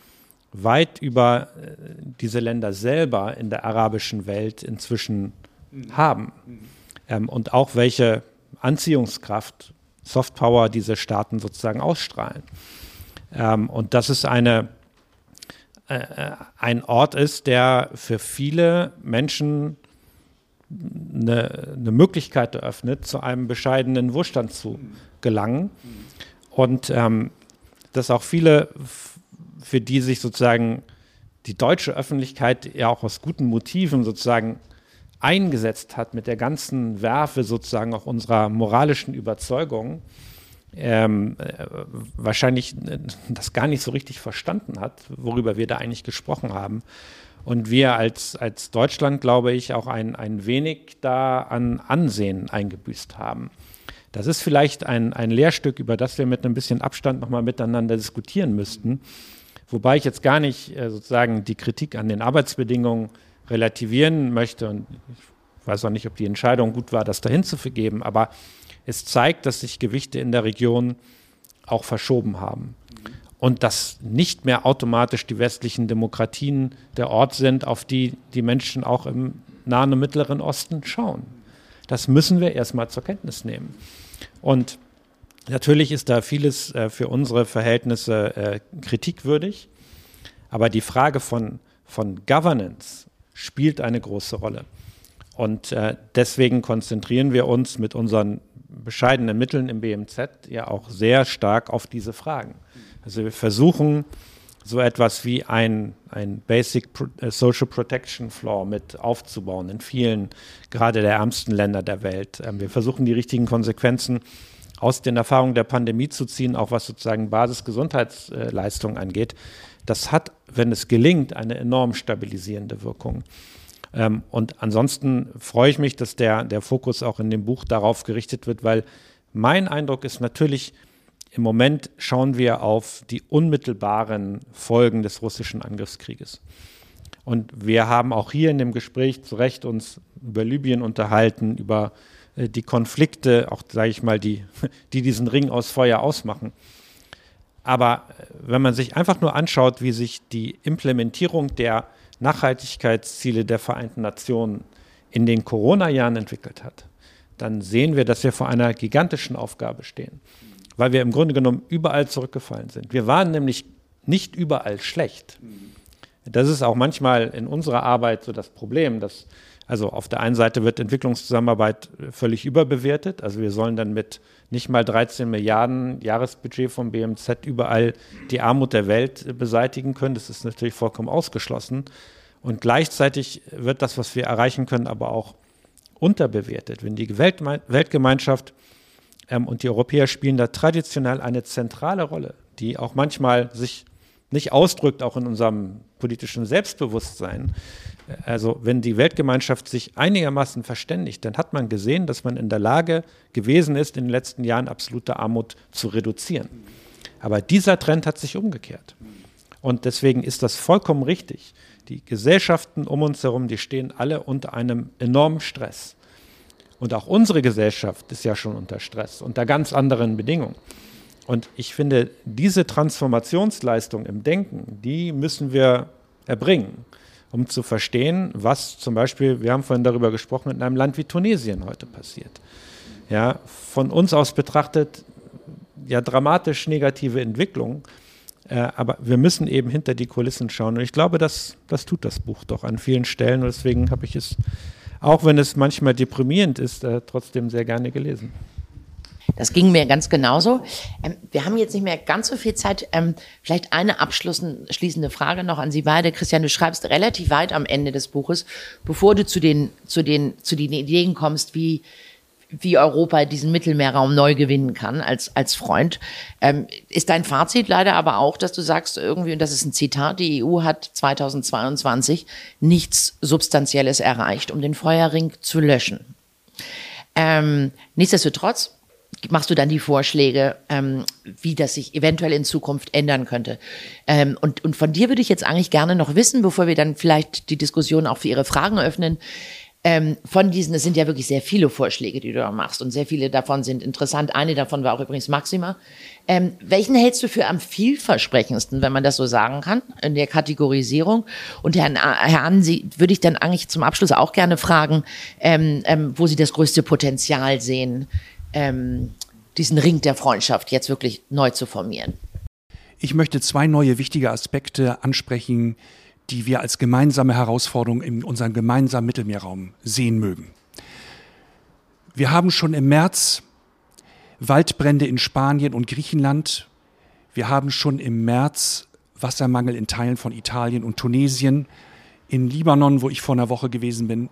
weit über äh, diese Länder selber in der arabischen Welt inzwischen haben. Ähm, und auch welche Anziehungskraft, Softpower diese Staaten sozusagen ausstrahlen. Ähm, und das ist eine, äh, äh, ein Ort ist, der für viele Menschen eine, eine, Möglichkeit eröffnet, zu einem bescheidenen Wohlstand zu gelangen. Und ähm, dass auch viele, für die sich sozusagen die deutsche Öffentlichkeit ja auch aus guten Motiven sozusagen eingesetzt hat mit der ganzen Werfe sozusagen auch unserer moralischen Überzeugung, ähm, äh, wahrscheinlich das gar nicht so richtig verstanden hat, worüber wir da eigentlich gesprochen haben. Und wir als, als Deutschland, glaube ich, auch ein, ein wenig da an Ansehen eingebüßt haben. Das ist vielleicht ein, ein Lehrstück, über das wir mit ein bisschen Abstand nochmal miteinander diskutieren müssten. Wobei ich jetzt gar nicht äh, sozusagen die Kritik an den Arbeitsbedingungen relativieren möchte. Und ich weiß auch nicht, ob die Entscheidung gut war, das dahin zu vergeben. Aber es zeigt, dass sich Gewichte in der Region auch verschoben haben. Und dass nicht mehr automatisch die westlichen Demokratien der Ort sind, auf die die Menschen auch im Nahen und Mittleren Osten schauen. Das müssen wir erstmal zur Kenntnis nehmen. Und natürlich ist da vieles äh, für unsere Verhältnisse äh, kritikwürdig. Aber die Frage von, von Governance spielt eine große Rolle. Und äh, deswegen konzentrieren wir uns mit unseren bescheidenen Mitteln im BMZ ja auch sehr stark auf diese Fragen. Also wir versuchen so etwas wie ein, ein Basic äh, Social Protection Floor mit aufzubauen in vielen, gerade der ärmsten Länder der Welt. Ähm, wir versuchen die richtigen Konsequenzen aus den Erfahrungen der Pandemie zu ziehen, auch was sozusagen Basisgesundheitsleistungen angeht. Das hat, wenn es gelingt, eine enorm stabilisierende Wirkung. Ähm, und ansonsten freue ich mich, dass der, der Fokus auch in dem Buch darauf gerichtet wird, weil mein Eindruck ist natürlich, im Moment schauen wir auf die unmittelbaren Folgen des russischen Angriffskrieges. Und wir haben auch hier in dem Gespräch zu Recht uns über Libyen unterhalten, über äh, die Konflikte, auch sage ich mal, die, die diesen Ring aus Feuer ausmachen. Aber äh, wenn man sich einfach nur anschaut, wie sich die Implementierung der Nachhaltigkeitsziele der Vereinten Nationen in den Corona-Jahren entwickelt hat, dann sehen wir, dass wir vor einer gigantischen Aufgabe stehen, weil wir im Grunde genommen überall zurückgefallen sind. Wir waren nämlich nicht überall schlecht. Das ist auch manchmal in unserer Arbeit so das Problem, dass also auf der einen Seite wird Entwicklungszusammenarbeit völlig überbewertet. Also wir sollen dann mit nicht mal 13 Milliarden Jahresbudget vom BMZ überall die Armut der Welt beseitigen können. Das ist natürlich vollkommen ausgeschlossen. Und gleichzeitig wird das, was wir erreichen können, aber auch unterbewertet. Wenn die Weltgemeinschaft ähm, und die Europäer spielen da traditionell eine zentrale Rolle, die auch manchmal sich nicht ausdrückt, auch in unserem politischen Selbstbewusstsein. Also wenn die Weltgemeinschaft sich einigermaßen verständigt, dann hat man gesehen, dass man in der Lage gewesen ist, in den letzten Jahren absolute Armut zu reduzieren. Aber dieser Trend hat sich umgekehrt. Und deswegen ist das vollkommen richtig. Die Gesellschaften um uns herum, die stehen alle unter einem enormen Stress. Und auch unsere Gesellschaft ist ja schon unter Stress, unter ganz anderen Bedingungen. Und ich finde, diese Transformationsleistung im Denken, die müssen wir erbringen, um zu verstehen, was zum Beispiel, wir haben vorhin darüber gesprochen, in einem Land wie Tunesien heute passiert. Ja, von uns aus betrachtet, ja, dramatisch negative Entwicklung. Äh, aber wir müssen eben hinter die Kulissen schauen. Und ich glaube, das, das tut das Buch doch an vielen Stellen. Und deswegen habe ich es, auch wenn es manchmal deprimierend ist, äh, trotzdem sehr gerne gelesen. Das ging mir ganz genauso. Ähm, wir haben jetzt nicht mehr ganz so viel Zeit. Ähm, vielleicht eine abschließende Frage noch an Sie beide. Christian, du schreibst relativ weit am Ende des Buches, bevor du zu den, zu den, zu den Ideen kommst, wie, wie Europa diesen Mittelmeerraum neu gewinnen kann als, als Freund. Ähm, ist dein Fazit leider aber auch, dass du sagst irgendwie, und das ist ein Zitat, die EU hat 2022 nichts Substanzielles erreicht, um den Feuerring zu löschen. Ähm, nichtsdestotrotz machst du dann die Vorschläge, ähm, wie das sich eventuell in Zukunft ändern könnte. Ähm, und, und von dir würde ich jetzt eigentlich gerne noch wissen, bevor wir dann vielleicht die Diskussion auch für Ihre Fragen öffnen. Ähm, von diesen, es sind ja wirklich sehr viele Vorschläge, die du da machst und sehr viele davon sind interessant. Eine davon war auch übrigens Maxima. Ähm, welchen hältst du für am vielversprechendsten, wenn man das so sagen kann, in der Kategorisierung? Und Herrn, Herr Ansi, würde ich dann eigentlich zum Abschluss auch gerne fragen, ähm, ähm, wo Sie das größte Potenzial sehen ähm, diesen Ring der Freundschaft jetzt wirklich neu zu formieren. Ich möchte zwei neue wichtige Aspekte ansprechen, die wir als gemeinsame Herausforderung in unserem gemeinsamen Mittelmeerraum sehen mögen. Wir haben schon im März Waldbrände in Spanien und Griechenland. Wir haben schon im März Wassermangel in Teilen von Italien und Tunesien. In Libanon, wo ich vor einer Woche gewesen bin,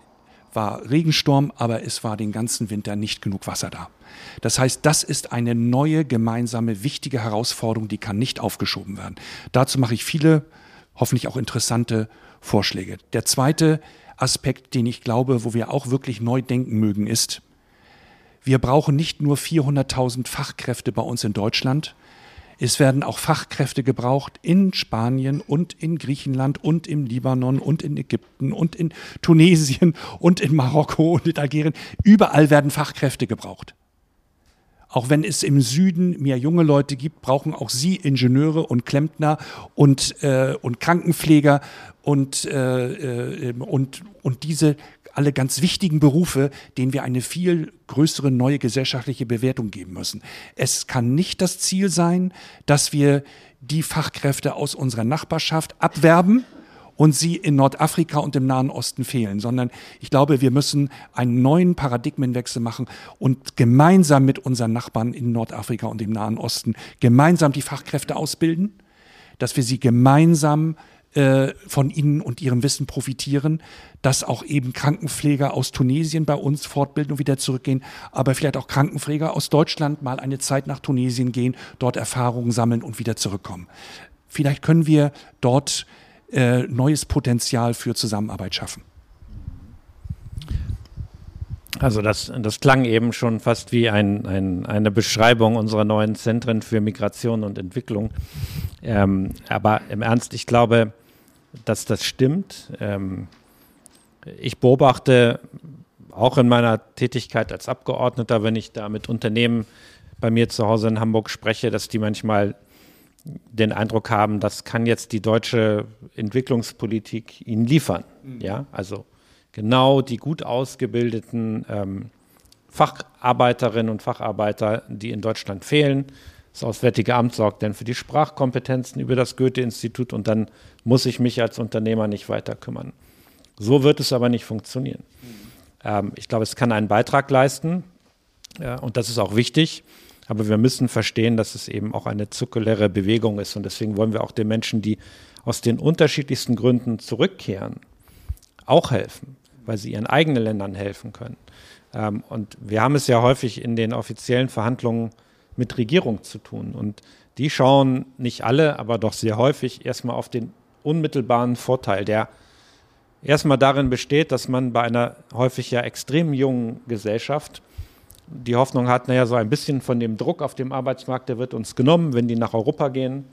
war Regensturm, aber es war den ganzen Winter nicht genug Wasser da. Das heißt, das ist eine neue gemeinsame wichtige Herausforderung, die kann nicht aufgeschoben werden. Dazu mache ich viele, hoffentlich auch interessante Vorschläge. Der zweite Aspekt, den ich glaube, wo wir auch wirklich neu denken mögen, ist, wir brauchen nicht nur 400.000 Fachkräfte bei uns in Deutschland, es werden auch Fachkräfte gebraucht in Spanien und in Griechenland und im Libanon und in Ägypten und in Tunesien und in Marokko und in Algerien. Überall werden Fachkräfte gebraucht. Auch wenn es im Süden mehr junge Leute gibt, brauchen auch sie Ingenieure und Klempner und, äh, und Krankenpfleger und, äh, äh, und, und diese alle ganz wichtigen Berufe, denen wir eine viel größere neue gesellschaftliche Bewertung geben müssen. Es kann nicht das Ziel sein, dass wir die Fachkräfte aus unserer Nachbarschaft abwerben und sie in Nordafrika und im Nahen Osten fehlen, sondern ich glaube, wir müssen einen neuen Paradigmenwechsel machen und gemeinsam mit unseren Nachbarn in Nordafrika und im Nahen Osten gemeinsam die Fachkräfte ausbilden, dass wir sie gemeinsam äh, von ihnen und ihrem Wissen profitieren, dass auch eben Krankenpfleger aus Tunesien bei uns fortbilden und wieder zurückgehen, aber vielleicht auch Krankenpfleger aus Deutschland mal eine Zeit nach Tunesien gehen, dort Erfahrungen sammeln und wieder zurückkommen. Vielleicht können wir dort äh, neues Potenzial für Zusammenarbeit schaffen. Also das, das klang eben schon fast wie ein, ein, eine Beschreibung unserer neuen Zentren für Migration und Entwicklung. Ähm, aber im Ernst, ich glaube, dass das stimmt. Ähm, ich beobachte auch in meiner Tätigkeit als Abgeordneter, wenn ich da mit Unternehmen bei mir zu Hause in Hamburg spreche, dass die manchmal den Eindruck haben, das kann jetzt die deutsche Entwicklungspolitik ihnen liefern. Mhm. Ja, also genau die gut ausgebildeten ähm, Facharbeiterinnen und Facharbeiter, die in Deutschland fehlen. Das Auswärtige Amt sorgt dann für die Sprachkompetenzen über das Goethe-Institut und dann muss ich mich als Unternehmer nicht weiter kümmern. So wird es aber nicht funktionieren. Ähm, ich glaube, es kann einen Beitrag leisten ja, und das ist auch wichtig. Aber wir müssen verstehen, dass es eben auch eine zirkuläre Bewegung ist. Und deswegen wollen wir auch den Menschen, die aus den unterschiedlichsten Gründen zurückkehren, auch helfen, weil sie ihren eigenen Ländern helfen können. Ähm, und wir haben es ja häufig in den offiziellen Verhandlungen mit Regierung zu tun. Und die schauen nicht alle, aber doch sehr häufig erstmal auf den unmittelbaren Vorteil, der erstmal darin besteht, dass man bei einer häufig ja extrem jungen Gesellschaft die Hoffnung hat, naja, so ein bisschen von dem Druck auf dem Arbeitsmarkt, der wird uns genommen, wenn die nach Europa gehen.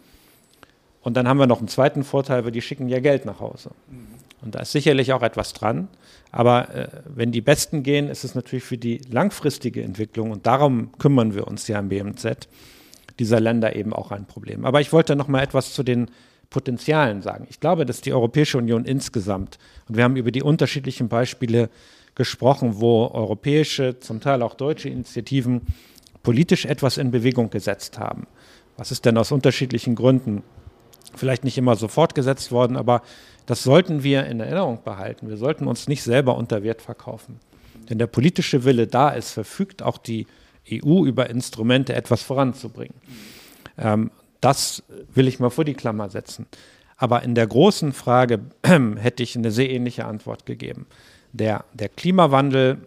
Und dann haben wir noch einen zweiten Vorteil, weil die schicken ja Geld nach Hause. Und da ist sicherlich auch etwas dran. Aber äh, wenn die Besten gehen, ist es natürlich für die langfristige Entwicklung, und darum kümmern wir uns ja im BMZ, dieser Länder eben auch ein Problem. Aber ich wollte noch mal etwas zu den Potenzialen sagen. Ich glaube, dass die Europäische Union insgesamt, und wir haben über die unterschiedlichen Beispiele gesprochen, wo europäische, zum Teil auch deutsche Initiativen politisch etwas in Bewegung gesetzt haben. Was ist denn aus unterschiedlichen Gründen vielleicht nicht immer sofort gesetzt worden, aber das sollten wir in Erinnerung behalten. Wir sollten uns nicht selber unter Wert verkaufen. Wenn der politische Wille da ist, verfügt auch die EU über Instrumente, etwas voranzubringen. Ähm, das will ich mal vor die Klammer setzen. Aber in der großen Frage hätte ich eine sehr ähnliche Antwort gegeben. Der, der Klimawandel,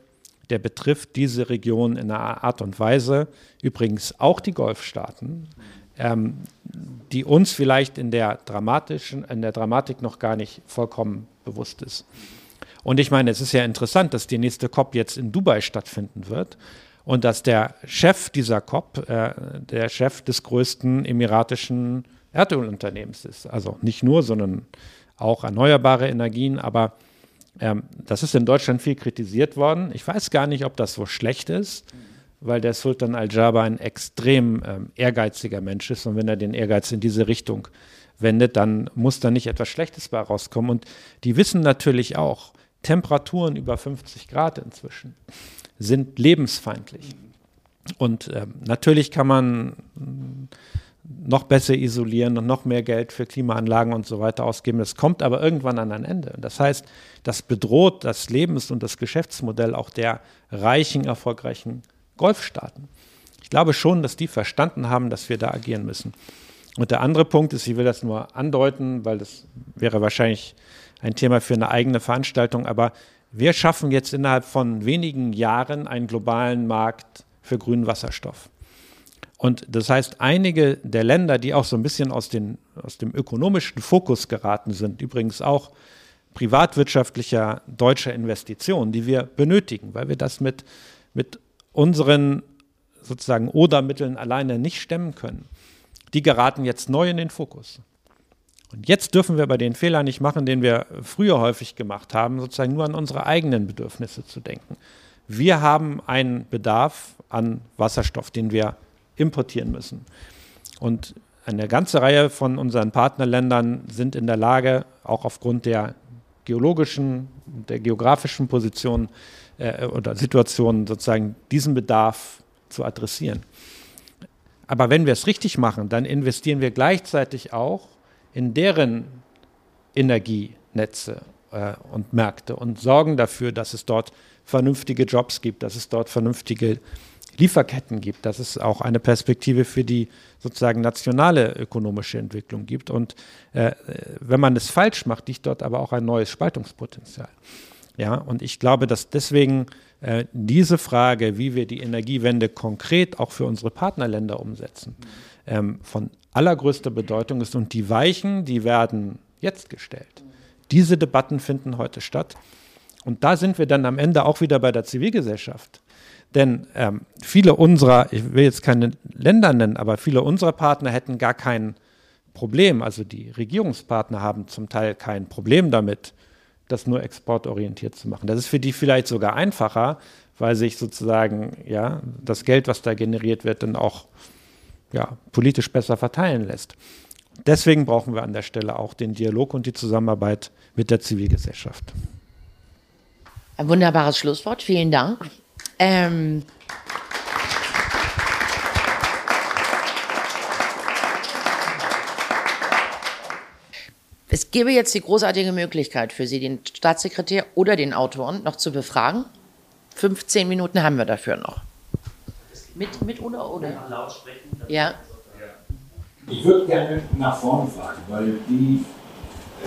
der betrifft diese Region in einer Art und Weise, übrigens auch die Golfstaaten, ähm, die uns vielleicht in der dramatischen, in der Dramatik noch gar nicht vollkommen bewusst ist. Und ich meine, es ist ja interessant, dass die nächste COP jetzt in Dubai stattfinden wird und dass der Chef dieser COP äh, der Chef des größten emiratischen Erdölunternehmens ist. Also nicht nur, sondern auch erneuerbare Energien, aber ähm, das ist in Deutschland viel kritisiert worden. Ich weiß gar nicht, ob das so schlecht ist, weil der Sultan Al-Jaber ein extrem ähm, ehrgeiziger Mensch ist. Und wenn er den Ehrgeiz in diese Richtung wendet, dann muss da nicht etwas Schlechtes bei rauskommen. Und die wissen natürlich auch, Temperaturen über 50 Grad inzwischen sind lebensfeindlich. Und ähm, natürlich kann man noch besser isolieren und noch mehr Geld für Klimaanlagen und so weiter ausgeben. Das kommt aber irgendwann an ein Ende. Das heißt, das bedroht das Lebens- und das Geschäftsmodell auch der reichen, erfolgreichen Golfstaaten. Ich glaube schon, dass die verstanden haben, dass wir da agieren müssen. Und der andere Punkt ist, ich will das nur andeuten, weil das wäre wahrscheinlich ein Thema für eine eigene Veranstaltung, aber wir schaffen jetzt innerhalb von wenigen Jahren einen globalen Markt für grünen Wasserstoff. Und das heißt, einige der Länder, die auch so ein bisschen aus, den, aus dem ökonomischen Fokus geraten sind, übrigens auch privatwirtschaftlicher deutscher Investitionen, die wir benötigen, weil wir das mit, mit unseren sozusagen Oder-Mitteln alleine nicht stemmen können, die geraten jetzt neu in den Fokus. Und jetzt dürfen wir bei den Fehlern nicht machen, den wir früher häufig gemacht haben, sozusagen nur an unsere eigenen Bedürfnisse zu denken. Wir haben einen Bedarf an Wasserstoff, den wir importieren müssen. Und eine ganze Reihe von unseren Partnerländern sind in der Lage, auch aufgrund der geologischen, der geografischen Position äh, oder Situation sozusagen diesen Bedarf zu adressieren. Aber wenn wir es richtig machen, dann investieren wir gleichzeitig auch in deren Energienetze äh, und Märkte und sorgen dafür, dass es dort vernünftige Jobs gibt, dass es dort vernünftige Lieferketten gibt, dass es auch eine Perspektive für die sozusagen nationale ökonomische Entwicklung gibt. Und äh, wenn man es falsch macht, liegt dort aber auch ein neues Spaltungspotenzial. Ja, und ich glaube, dass deswegen äh, diese Frage, wie wir die Energiewende konkret auch für unsere Partnerländer umsetzen, ähm, von allergrößter Bedeutung ist. Und die Weichen, die werden jetzt gestellt. Diese Debatten finden heute statt. Und da sind wir dann am Ende auch wieder bei der Zivilgesellschaft. Denn ähm, viele unserer, ich will jetzt keine Länder nennen, aber viele unserer Partner hätten gar kein Problem, also die Regierungspartner haben zum Teil kein Problem damit, das nur exportorientiert zu machen. Das ist für die vielleicht sogar einfacher, weil sich sozusagen ja das Geld, was da generiert wird, dann auch ja, politisch besser verteilen lässt. Deswegen brauchen wir an der Stelle auch den Dialog und die Zusammenarbeit mit der Zivilgesellschaft. Ein wunderbares Schlusswort. Vielen Dank. Ähm es gäbe jetzt die großartige Möglichkeit für Sie, den Staatssekretär oder den Autoren noch zu befragen. 15 Minuten haben wir dafür noch. Mit, mit oder ohne? Ja. Ich würde gerne nach vorne fragen, weil die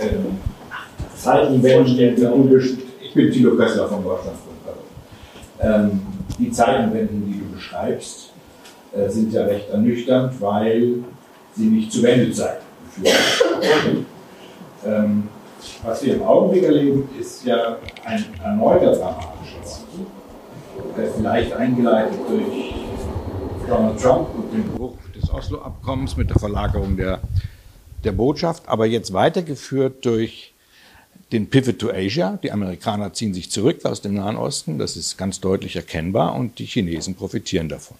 ähm, Zeitenwenden, die du ich bin Thilo Kessler vom Deutschlandfunk, ähm, die Zeitenwenden, die du beschreibst, äh, sind ja recht ernüchternd, weil sie nicht zu Wendezeiten führen. Ähm, was wir im Augenblick erleben, ist ja ein erneuter dramatischer Wandel, vielleicht eingeleitet durch Donald Trump und den Bruch des Oslo-Abkommens mit der Verlagerung der, der Botschaft, aber jetzt weitergeführt durch den Pivot to Asia. Die Amerikaner ziehen sich zurück aus dem Nahen Osten, das ist ganz deutlich erkennbar und die Chinesen profitieren davon.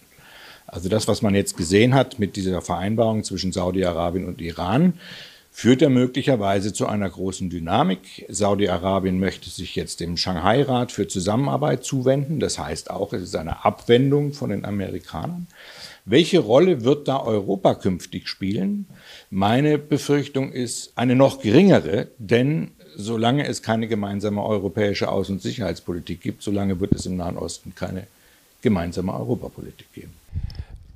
Also das, was man jetzt gesehen hat mit dieser Vereinbarung zwischen Saudi-Arabien und Iran, führt ja möglicherweise zu einer großen Dynamik. Saudi-Arabien möchte sich jetzt dem Shanghai-Rat für Zusammenarbeit zuwenden. Das heißt auch, es ist eine Abwendung von den Amerikanern. Welche Rolle wird da Europa künftig spielen? Meine Befürchtung ist eine noch geringere, denn solange es keine gemeinsame europäische Außen- und Sicherheitspolitik gibt, solange wird es im Nahen Osten keine gemeinsame Europapolitik geben.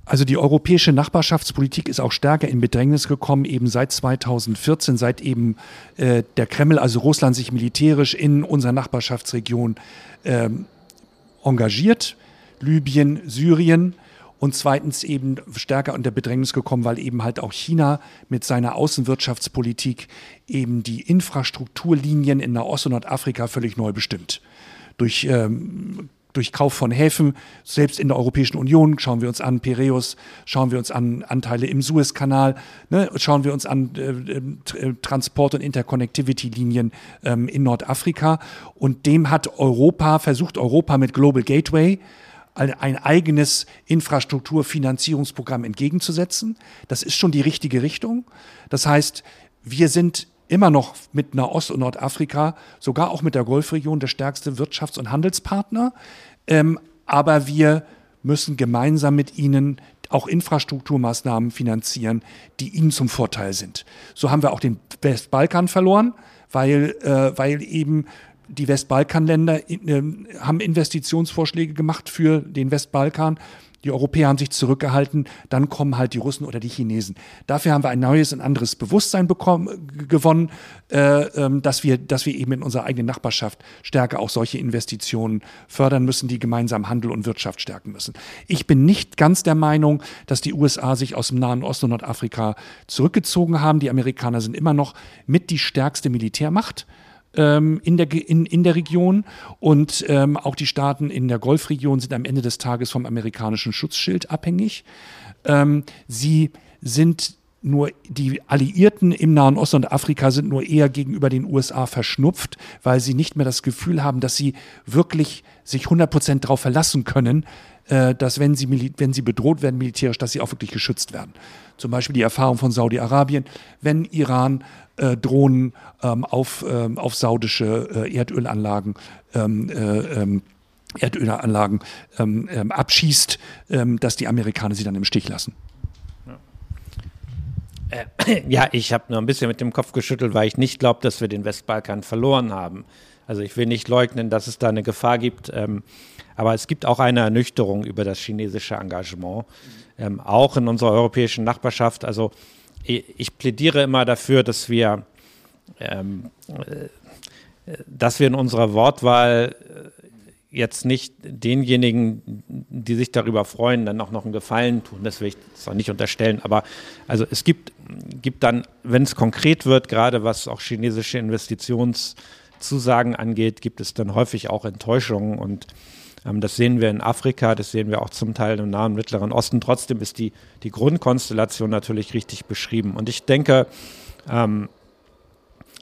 Also die europäische Nachbarschaftspolitik ist auch stärker in Bedrängnis gekommen, eben seit 2014, seit eben äh, der Kreml, also Russland, sich militärisch in unserer Nachbarschaftsregion ähm, engagiert. Libyen, Syrien und zweitens eben stärker unter Bedrängnis gekommen, weil eben halt auch China mit seiner Außenwirtschaftspolitik eben die Infrastrukturlinien in Nahost- und Nordafrika völlig neu bestimmt. Durch ähm, durch Kauf von Häfen, selbst in der Europäischen Union, schauen wir uns an Piräus, schauen wir uns an Anteile im Suezkanal, ne, schauen wir uns an äh, äh, Transport- und Interconnectivity-Linien ähm, in Nordafrika. Und dem hat Europa, versucht Europa mit Global Gateway, ein eigenes Infrastrukturfinanzierungsprogramm entgegenzusetzen. Das ist schon die richtige Richtung. Das heißt, wir sind immer noch mit Nahost- und Nordafrika, sogar auch mit der Golfregion, der stärkste Wirtschafts- und Handelspartner. Ähm, aber wir müssen gemeinsam mit ihnen auch Infrastrukturmaßnahmen finanzieren, die ihnen zum Vorteil sind. So haben wir auch den Westbalkan verloren, weil, äh, weil eben die Westbalkanländer äh, haben Investitionsvorschläge gemacht für den Westbalkan die Europäer haben sich zurückgehalten, dann kommen halt die Russen oder die Chinesen. Dafür haben wir ein neues, ein anderes Bewusstsein bekommen, gewonnen, äh, ähm, dass, wir, dass wir eben in unserer eigenen Nachbarschaft stärker auch solche Investitionen fördern müssen, die gemeinsam Handel und Wirtschaft stärken müssen. Ich bin nicht ganz der Meinung, dass die USA sich aus dem Nahen Osten und Nordafrika zurückgezogen haben. Die Amerikaner sind immer noch mit die stärkste Militärmacht ähm, in, der, in, in der Region und ähm, auch die Staaten in der Golfregion sind am Ende des Tages vom amerikanischen Schutzschild abhängig. Ähm, sie sind nur die Alliierten im Nahen Osten und Afrika sind nur eher gegenüber den USA verschnupft, weil sie nicht mehr das Gefühl haben, dass sie wirklich sich 100 Prozent darauf verlassen können, äh, dass wenn sie, wenn sie bedroht werden militärisch, dass sie auch wirklich geschützt werden. Zum Beispiel die Erfahrung von Saudi-Arabien, wenn Iran äh, Drohnen ähm, auf, ähm, auf saudische äh, Erdölanlagen ähm, äh, ähm, Erdölanlagen ähm, ähm, abschießt, dass die Amerikaner sie dann im Stich lassen. Ja, ich habe nur ein bisschen mit dem Kopf geschüttelt, weil ich nicht glaube, dass wir den Westbalkan verloren haben. Also ich will nicht leugnen, dass es da eine Gefahr gibt, ähm, aber es gibt auch eine Ernüchterung über das chinesische Engagement, ähm, auch in unserer europäischen Nachbarschaft. Also ich plädiere immer dafür, dass wir, ähm, äh, dass wir in unserer Wortwahl äh, jetzt nicht denjenigen, die sich darüber freuen, dann auch noch einen Gefallen tun. Das will ich zwar nicht unterstellen, aber also es gibt, gibt dann, wenn es konkret wird, gerade was auch chinesische Investitionszusagen angeht, gibt es dann häufig auch Enttäuschungen und ähm, das sehen wir in Afrika, das sehen wir auch zum Teil im Nahen Mittleren Osten. Trotzdem ist die, die Grundkonstellation natürlich richtig beschrieben. Und ich denke, ähm,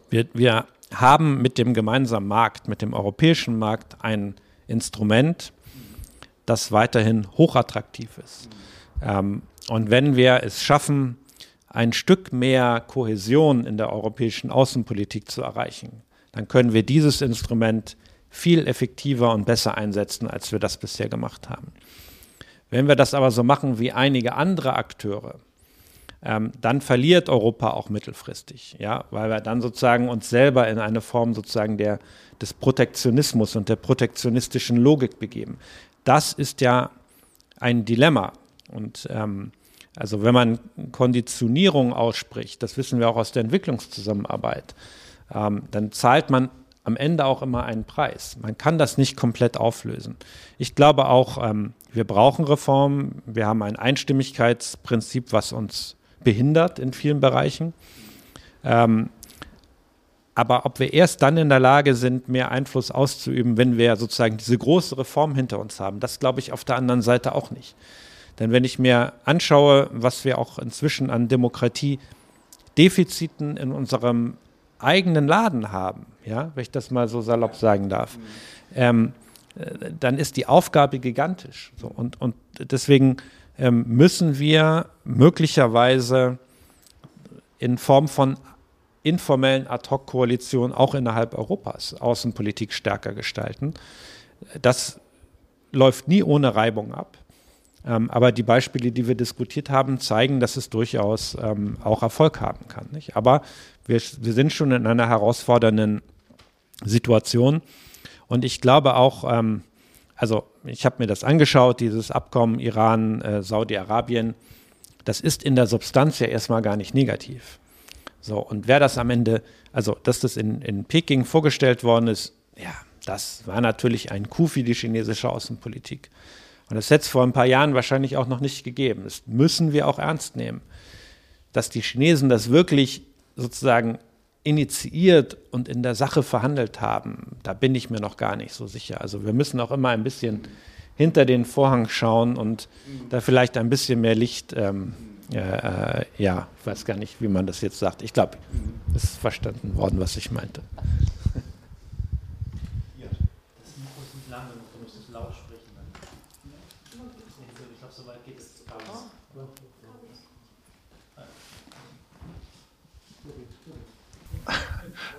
wir, wir haben mit dem gemeinsamen Markt, mit dem europäischen Markt ein Instrument, das weiterhin hochattraktiv ist. Ähm, Und wenn wir es schaffen, ein Stück mehr Kohäsion in der europäischen Außenpolitik zu erreichen, dann können wir dieses Instrument viel effektiver und besser einsetzen, als wir das bisher gemacht haben. Wenn wir das aber so machen wie einige andere Akteure, ähm, dann verliert Europa auch mittelfristig, ja, weil wir dann sozusagen uns selber in eine Form sozusagen der, des Protektionismus und der protektionistischen Logik begeben. Das ist ja ein Dilemma. Und ähm, also wenn man Konditionierung ausspricht, das wissen wir auch aus der Entwicklungszusammenarbeit, ähm, dann zahlt man am Ende auch immer einen Preis. Man kann das nicht komplett auflösen. Ich glaube auch, ähm, wir brauchen Reformen. Wir haben ein Einstimmigkeitsprinzip, was uns behindert in vielen Bereichen. Ähm, aber ob wir erst dann in der Lage sind, mehr Einfluss auszuüben, wenn wir sozusagen diese große Reform hinter uns haben, das glaube ich auf der anderen Seite auch nicht. Denn wenn ich mir anschaue, was wir auch inzwischen an Demokratiedefiziten in unserem eigenen Laden haben, ja, wenn ich das mal so salopp sagen darf, ähm, äh, dann ist die Aufgabe gigantisch. So, und, und deswegen ähm, müssen wir möglicherweise in Form von informellen Ad-Hoc-Koalitionen auch innerhalb Europas Außenpolitik stärker gestalten. Das läuft nie ohne Reibung ab. Ähm, aber die Beispiele, die wir diskutiert haben, zeigen, dass es durchaus ähm, auch Erfolg haben kann. Nicht? Aber wir, wir sind schon in einer herausfordernden Situation. Und ich glaube auch, ähm, also ich habe mir das angeschaut, dieses Abkommen Iran, äh, das ist in der Substanz ja erstmal gar nicht negativ. So, und wer das am Ende, also dass das in, in Peking vorgestellt worden ist, ja, das war natürlich ein Coup für die chinesische Außenpolitik. Und das hätte es vor ein paar Jahren wahrscheinlich auch noch nicht gegeben. Das müssen wir auch ernst nehmen. Dass die Chinesen das wirklich sozusagen initiiert und in der Sache verhandelt haben, da bin ich mir noch gar nicht so sicher. Also wir müssen auch immer ein bisschen hinter den Vorhang schauen und da vielleicht ein bisschen mehr Licht ähm, äh, ja, ich weiß gar nicht, wie man das jetzt sagt. Ich glaube, es ist verstanden worden, was ich meinte. Ja, das Mikro ist nicht lang genug, du musst es laut sprechen. Ich glaube, so weit geht es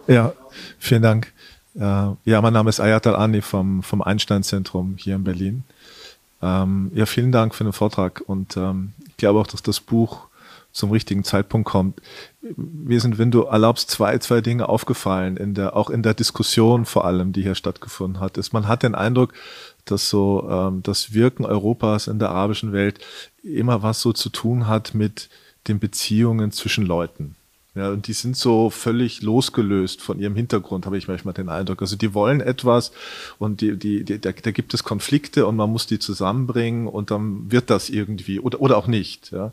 Ja, vielen Dank. Äh, ja, mein Name ist Ayatal Ani vom, vom Einstein-Zentrum hier in Berlin. Ähm, ja, vielen Dank für den Vortrag und ähm, ich glaube auch, dass das Buch zum richtigen Zeitpunkt kommt. Mir sind, wenn du erlaubst, zwei, zwei Dinge aufgefallen, in der, auch in der Diskussion vor allem, die hier stattgefunden hat. Ist, man hat den Eindruck, dass so ähm, das Wirken Europas in der arabischen Welt immer was so zu tun hat mit den Beziehungen zwischen Leuten. Ja, und die sind so völlig losgelöst von ihrem Hintergrund, habe ich manchmal den Eindruck. Also die wollen etwas und die, die, die, da, da gibt es Konflikte und man muss die zusammenbringen und dann wird das irgendwie oder, oder auch nicht. Ja.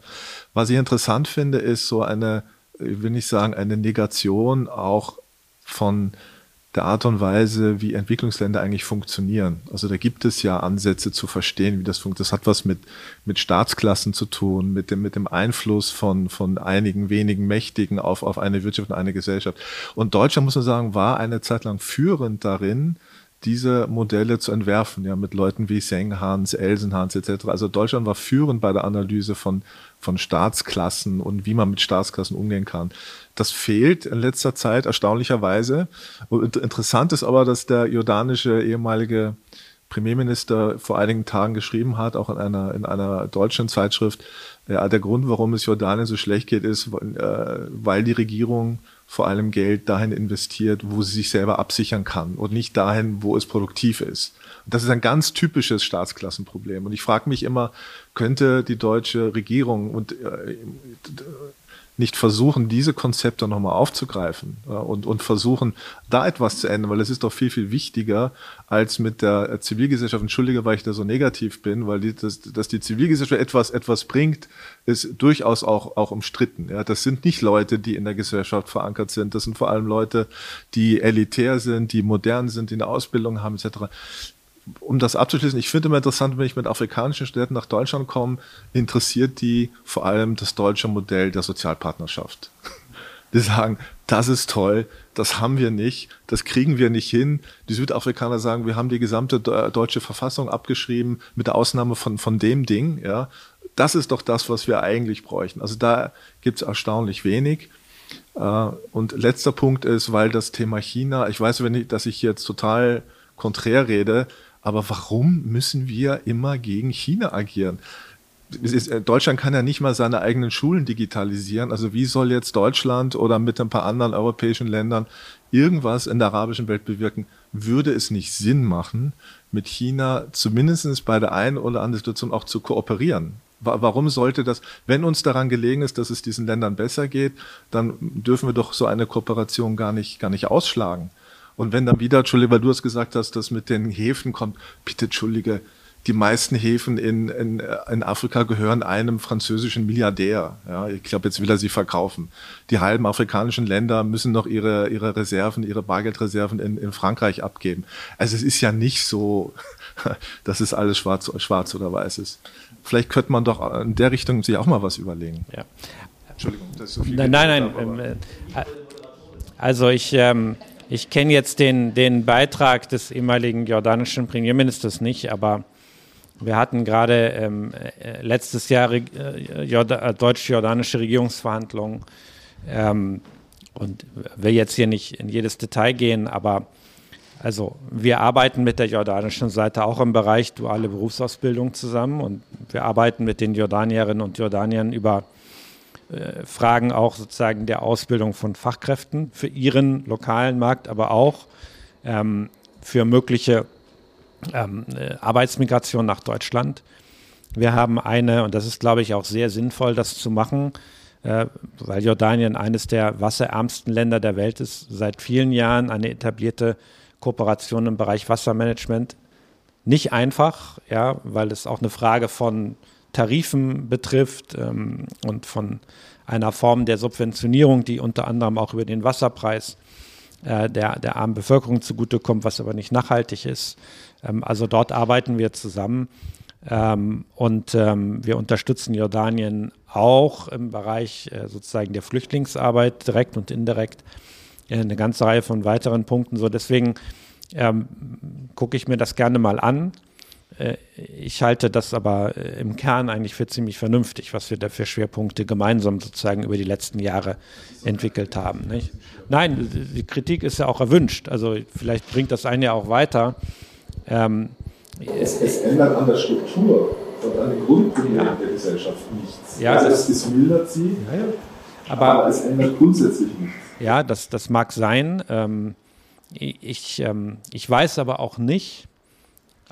Was ich interessant finde, ist so eine, will nicht sagen, eine Negation auch von der Art und Weise, wie Entwicklungsländer eigentlich funktionieren. Also da gibt es ja Ansätze zu verstehen, wie das funktioniert. Das hat was mit, mit Staatsklassen zu tun, mit dem, mit dem Einfluss von, von einigen wenigen Mächtigen auf, auf eine Wirtschaft und eine Gesellschaft. Und Deutschland, muss man sagen, war eine Zeit lang führend darin, diese Modelle zu entwerfen, ja, mit Leuten wie Senghans, Elsenhans etc. Also Deutschland war führend bei der Analyse von, von Staatsklassen und wie man mit Staatsklassen umgehen kann. Das fehlt in letzter Zeit erstaunlicherweise. Interessant ist aber, dass der jordanische ehemalige Premierminister vor einigen Tagen geschrieben hat, auch in einer, in einer deutschen Zeitschrift, ja, der Grund, warum es Jordanien so schlecht geht, ist, äh, weil die Regierung vor allem Geld dahin investiert, wo sie sich selber absichern kann und nicht dahin, wo es produktiv ist. Und das ist ein ganz typisches Staatsklassenproblem. Und ich frage mich immer, könnte die deutsche Regierung und äh, nicht versuchen, diese Konzepte nochmal aufzugreifen und, und versuchen, da etwas zu ändern, weil es ist doch viel, viel wichtiger, als mit der Zivilgesellschaft, entschuldige, weil ich da so negativ bin, weil die, das, dass die Zivilgesellschaft etwas, etwas bringt, ist durchaus auch, auch umstritten. Ja, das sind nicht Leute, die in der Gesellschaft verankert sind, das sind vor allem Leute, die elitär sind, die modern sind, die eine Ausbildung haben, etc um das abzuschließen, ich finde immer interessant, wenn ich mit afrikanischen Studenten nach Deutschland komme, interessiert die vor allem das deutsche Modell der Sozialpartnerschaft. Die sagen, das ist toll, das haben wir nicht, das kriegen wir nicht hin. Die Südafrikaner sagen, wir haben die gesamte deutsche Verfassung abgeschrieben, mit der Ausnahme von, von dem Ding, ja. das ist doch das, was wir eigentlich bräuchten. Also da gibt es erstaunlich wenig. Äh, und letzter Punkt ist, weil das Thema China, ich weiß, wenn ich, dass ich jetzt total konträr rede, aber warum müssen wir immer gegen China agieren? Ist, äh, Deutschland kann ja nicht mal seine eigenen Schulen digitalisieren. Also wie soll jetzt Deutschland oder mit ein paar anderen europäischen Ländern irgendwas in der arabischen Welt bewirken? Würde es nicht Sinn machen, mit China zumindest bei der einen oder anderen Situation auch zu kooperieren? Warum sollte das, wenn uns daran gelegen ist, dass es diesen Ländern besser geht, dann dürfen wir doch so eine Kooperation gar nicht, gar nicht ausschlagen. Und wenn dann wieder, Entschuldige, weil du es gesagt hast, dass mit den Häfen kommt, bitte Entschuldige, die meisten Häfen in, in, in Afrika gehören einem französischen Milliardär. Ja, ich glaube, jetzt will er sie verkaufen. Die halben afrikanischen Länder müssen noch ihre, ihre Reserven, ihre Bargeldreserven in, in Frankreich abgeben. Also es ist ja nicht so, dass es alles schwarz, schwarz oder weiß ist. Vielleicht könnte man doch in der Richtung sich auch mal was überlegen. Ja. Entschuldigung, das ist so viel. Nein, nein, nein. Ähm, äh, also ich, ähm, ich kenne jetzt den, den Beitrag des ehemaligen jordanischen Premierministers nicht, aber wir hatten gerade ähm, äh, letztes Jahr äh, äh, deutsch-jordanische Regierungsverhandlungen. Ähm, und will jetzt hier nicht in jedes Detail gehen, aber also wir arbeiten mit der jordanischen Seite auch im Bereich duale Berufsausbildung zusammen und wir arbeiten mit den Jordanierinnen und Jordaniern über Fragen auch sozusagen der Ausbildung von Fachkräften für ihren lokalen Markt, aber auch ähm, für mögliche ähm, äh, Arbeitsmigration nach Deutschland. Wir haben eine, und das ist, glaube ich, auch sehr sinnvoll, das zu machen, äh, weil Jordanien eines der wasserärmsten Länder der Welt ist, seit vielen Jahren eine etablierte Kooperation im Bereich Wassermanagement. Nicht einfach, ja, weil es auch eine Frage von Tarifen betrifft ähm, und von einer Form der Subventionierung, die unter anderem auch über den Wasserpreis äh, der, der armen Bevölkerung zugutekommt, was aber nicht nachhaltig ist. Ähm, also dort arbeiten wir zusammen ähm, und ähm, wir unterstützen Jordanien auch im Bereich äh, sozusagen der Flüchtlingsarbeit direkt und indirekt äh, eine ganze Reihe von weiteren Punkten. So deswegen ähm, gucke ich mir das gerne mal an. Äh, ich halte das aber äh, im Kern eigentlich für ziemlich vernünftig, was wir da für Schwerpunkte gemeinsam sozusagen über die letzten Jahre entwickelt haben. Nicht? Nein, die Kritik ist ja auch erwünscht. Also vielleicht bringt das einen ja auch weiter. Ähm, es, es, ändert an der Struktur und an den Grundbedingungen ja. der Gesellschaft nichts. Ja, also das, es mildert sie, ja, ja. Aber, aber, es ändert grundsätzlich nichts. Ja, das, das mag sein. Ähm, ich, ähm, ich weiß aber auch nicht,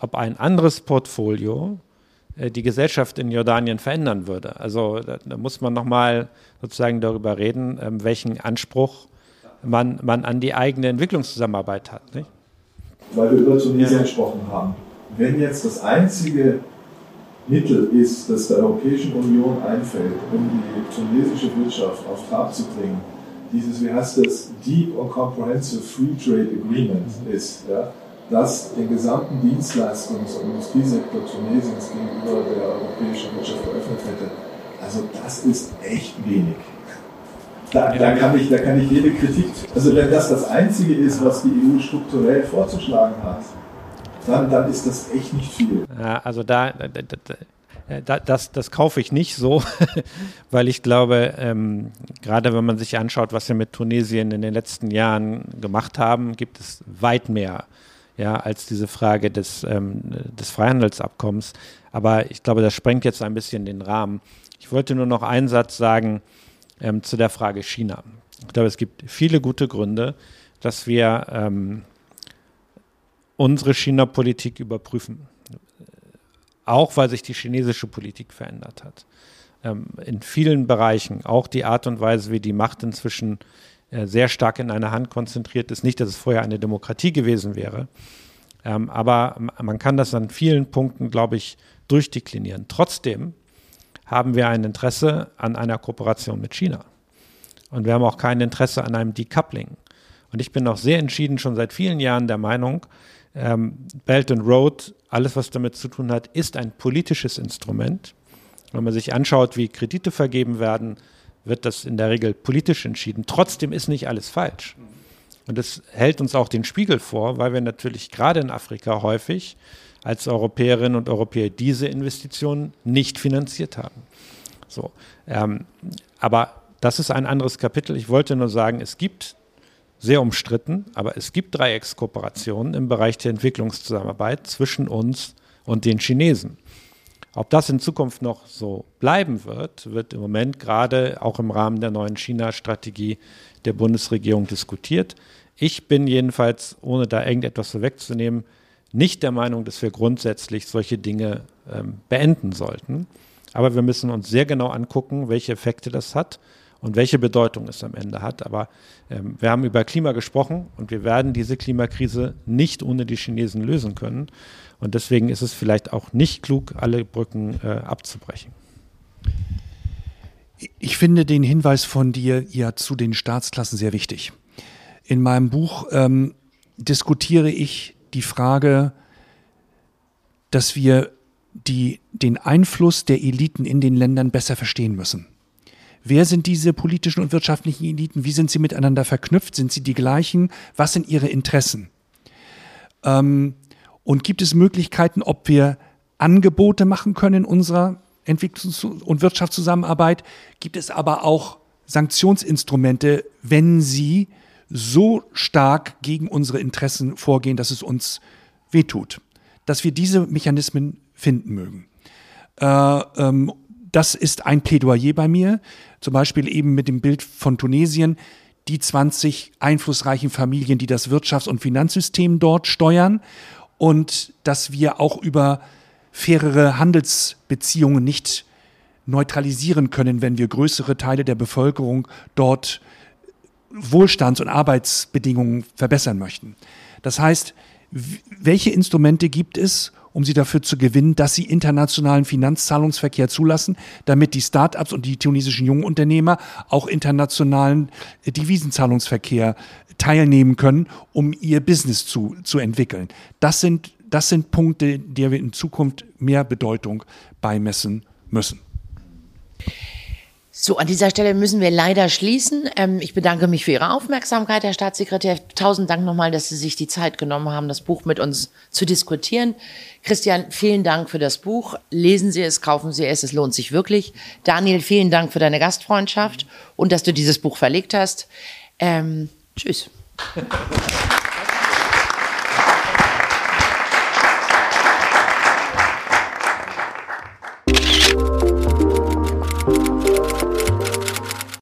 ob ein anderes Portfolio äh, die Gesellschaft in Jordanien verändern würde. Also da, da muss man nochmal sozusagen darüber reden, ähm, welchen Anspruch man, man an die eigene Entwicklungszusammenarbeit hat. Nicht? Weil wir über Tunesien ja. gesprochen haben. Wenn jetzt das einzige Mittel ist, das der Europäischen Union einfällt, um die tunesische Wirtschaft auf Trab zu bringen, dieses, wie heißt das, Deep and Comprehensive Free Trade Agreement ist, ja, das den gesamten Dienstleistungs- und Industriesektor Tunesiens gegenüber der europäischen Wirtschaft geöffnet hätte. Also das ist echt wenig. Da, da, kann ich, da kann ich jede Kritik, also wenn das das Einzige ist, was die EU strukturell vorzuschlagen hat, dann, dann ist das echt nicht viel. Ja, also da, da, das, das kaufe ich nicht so, weil ich glaube, ähm, gerade wenn man sich anschaut, was wir mit Tunesien in den letzten Jahren gemacht haben, gibt es weit mehr ja, als diese Frage des, ähm, des Freihandelsabkommens. Aber ich glaube, das sprengt jetzt ein bisschen den Rahmen. Ich wollte nur noch einen Satz sagen ähm, zu der Frage China. Ich glaube, es gibt viele gute Gründe, dass wir ähm, unsere China-Politik überprüfen. Auch weil sich die chinesische Politik verändert hat. Ähm, in vielen Bereichen, auch die Art und Weise, wie die Macht inzwischen äh, sehr stark in einer Hand konzentriert ist. Nicht, dass es vorher eine Demokratie gewesen wäre, ähm, aber man kann das an vielen Punkten, glaube ich, durchdeklinieren. Trotzdem haben wir ein Interesse an einer Kooperation mit China. Und wir haben auch kein Interesse an einem Decoupling. Und ich bin auch sehr entschieden schon seit vielen Jahren der Meinung, ähm, Belt and Road, alles was damit zu tun hat, ist ein politisches Instrument. Wenn man sich anschaut, wie Kredite vergeben werden, wird das in der Regel politisch entschieden. Trotzdem ist nicht alles falsch. Und das hält uns auch den Spiegel vor, weil wir natürlich gerade in Afrika häufig als Europäerinnen und Europäer diese Investitionen nicht finanziert haben. So, ähm, aber das ist ein anderes Kapitel. Ich wollte nur sagen, es gibt sehr umstritten, aber es gibt Dreieckskooperationen im Bereich der Entwicklungszusammenarbeit zwischen uns und den Chinesen. Ob das in Zukunft noch so bleiben wird, wird im Moment gerade auch im Rahmen der neuen China-Strategie der Bundesregierung diskutiert. Ich bin jedenfalls, ohne da irgendetwas vorwegzunehmen, nicht der Meinung, dass wir grundsätzlich solche Dinge ähm, beenden sollten. Aber wir müssen uns sehr genau angucken, welche Effekte das hat und welche Bedeutung es am Ende hat. Aber ähm, wir haben über Klima gesprochen und wir werden diese Klimakrise nicht ohne die Chinesen lösen können. Und deswegen ist es vielleicht auch nicht klug, alle Brücken äh, abzubrechen. Ich finde den Hinweis von dir ja zu den Staatsklassen sehr wichtig. In meinem Buch ähm, diskutiere ich die Frage, dass wir die, den Einfluss der Eliten in den Ländern besser verstehen müssen. Wer sind diese politischen und wirtschaftlichen Eliten? Wie sind sie miteinander verknüpft? Sind sie die gleichen? Was sind ihre Interessen? Ähm, und gibt es Möglichkeiten, ob wir Angebote machen können in unserer Entwicklungs- und Wirtschaftszusammenarbeit? Gibt es aber auch Sanktionsinstrumente, wenn sie so stark gegen unsere Interessen vorgehen, dass es uns wehtut? Dass wir diese Mechanismen finden mögen. Äh, ähm, das ist ein Plädoyer bei mir, zum Beispiel eben mit dem Bild von Tunesien, die 20 einflussreichen Familien, die das Wirtschafts- und Finanzsystem dort steuern und dass wir auch über fairere Handelsbeziehungen nicht neutralisieren können, wenn wir größere Teile der Bevölkerung dort Wohlstands- und Arbeitsbedingungen verbessern möchten. Das heißt, welche Instrumente gibt es, um sie dafür zu gewinnen, dass sie internationalen Finanzzahlungsverkehr zulassen, damit die Start-ups und die tunesischen Jungunternehmer auch internationalen Devisenzahlungsverkehr teilnehmen können, um ihr Business zu, zu entwickeln. Das sind, das sind Punkte, der wir in Zukunft mehr Bedeutung beimessen müssen. So, an dieser Stelle müssen wir leider schließen. Ähm, ich bedanke mich für Ihre Aufmerksamkeit, Herr Staatssekretär. Tausend Dank nochmal, dass Sie sich die Zeit genommen haben, das Buch mit uns zu diskutieren. Christian, vielen Dank für das Buch. Lesen Sie es, kaufen Sie es, es lohnt sich wirklich. Daniel, vielen Dank für deine Gastfreundschaft und dass du dieses Buch verlegt hast. Ähm, tschüss.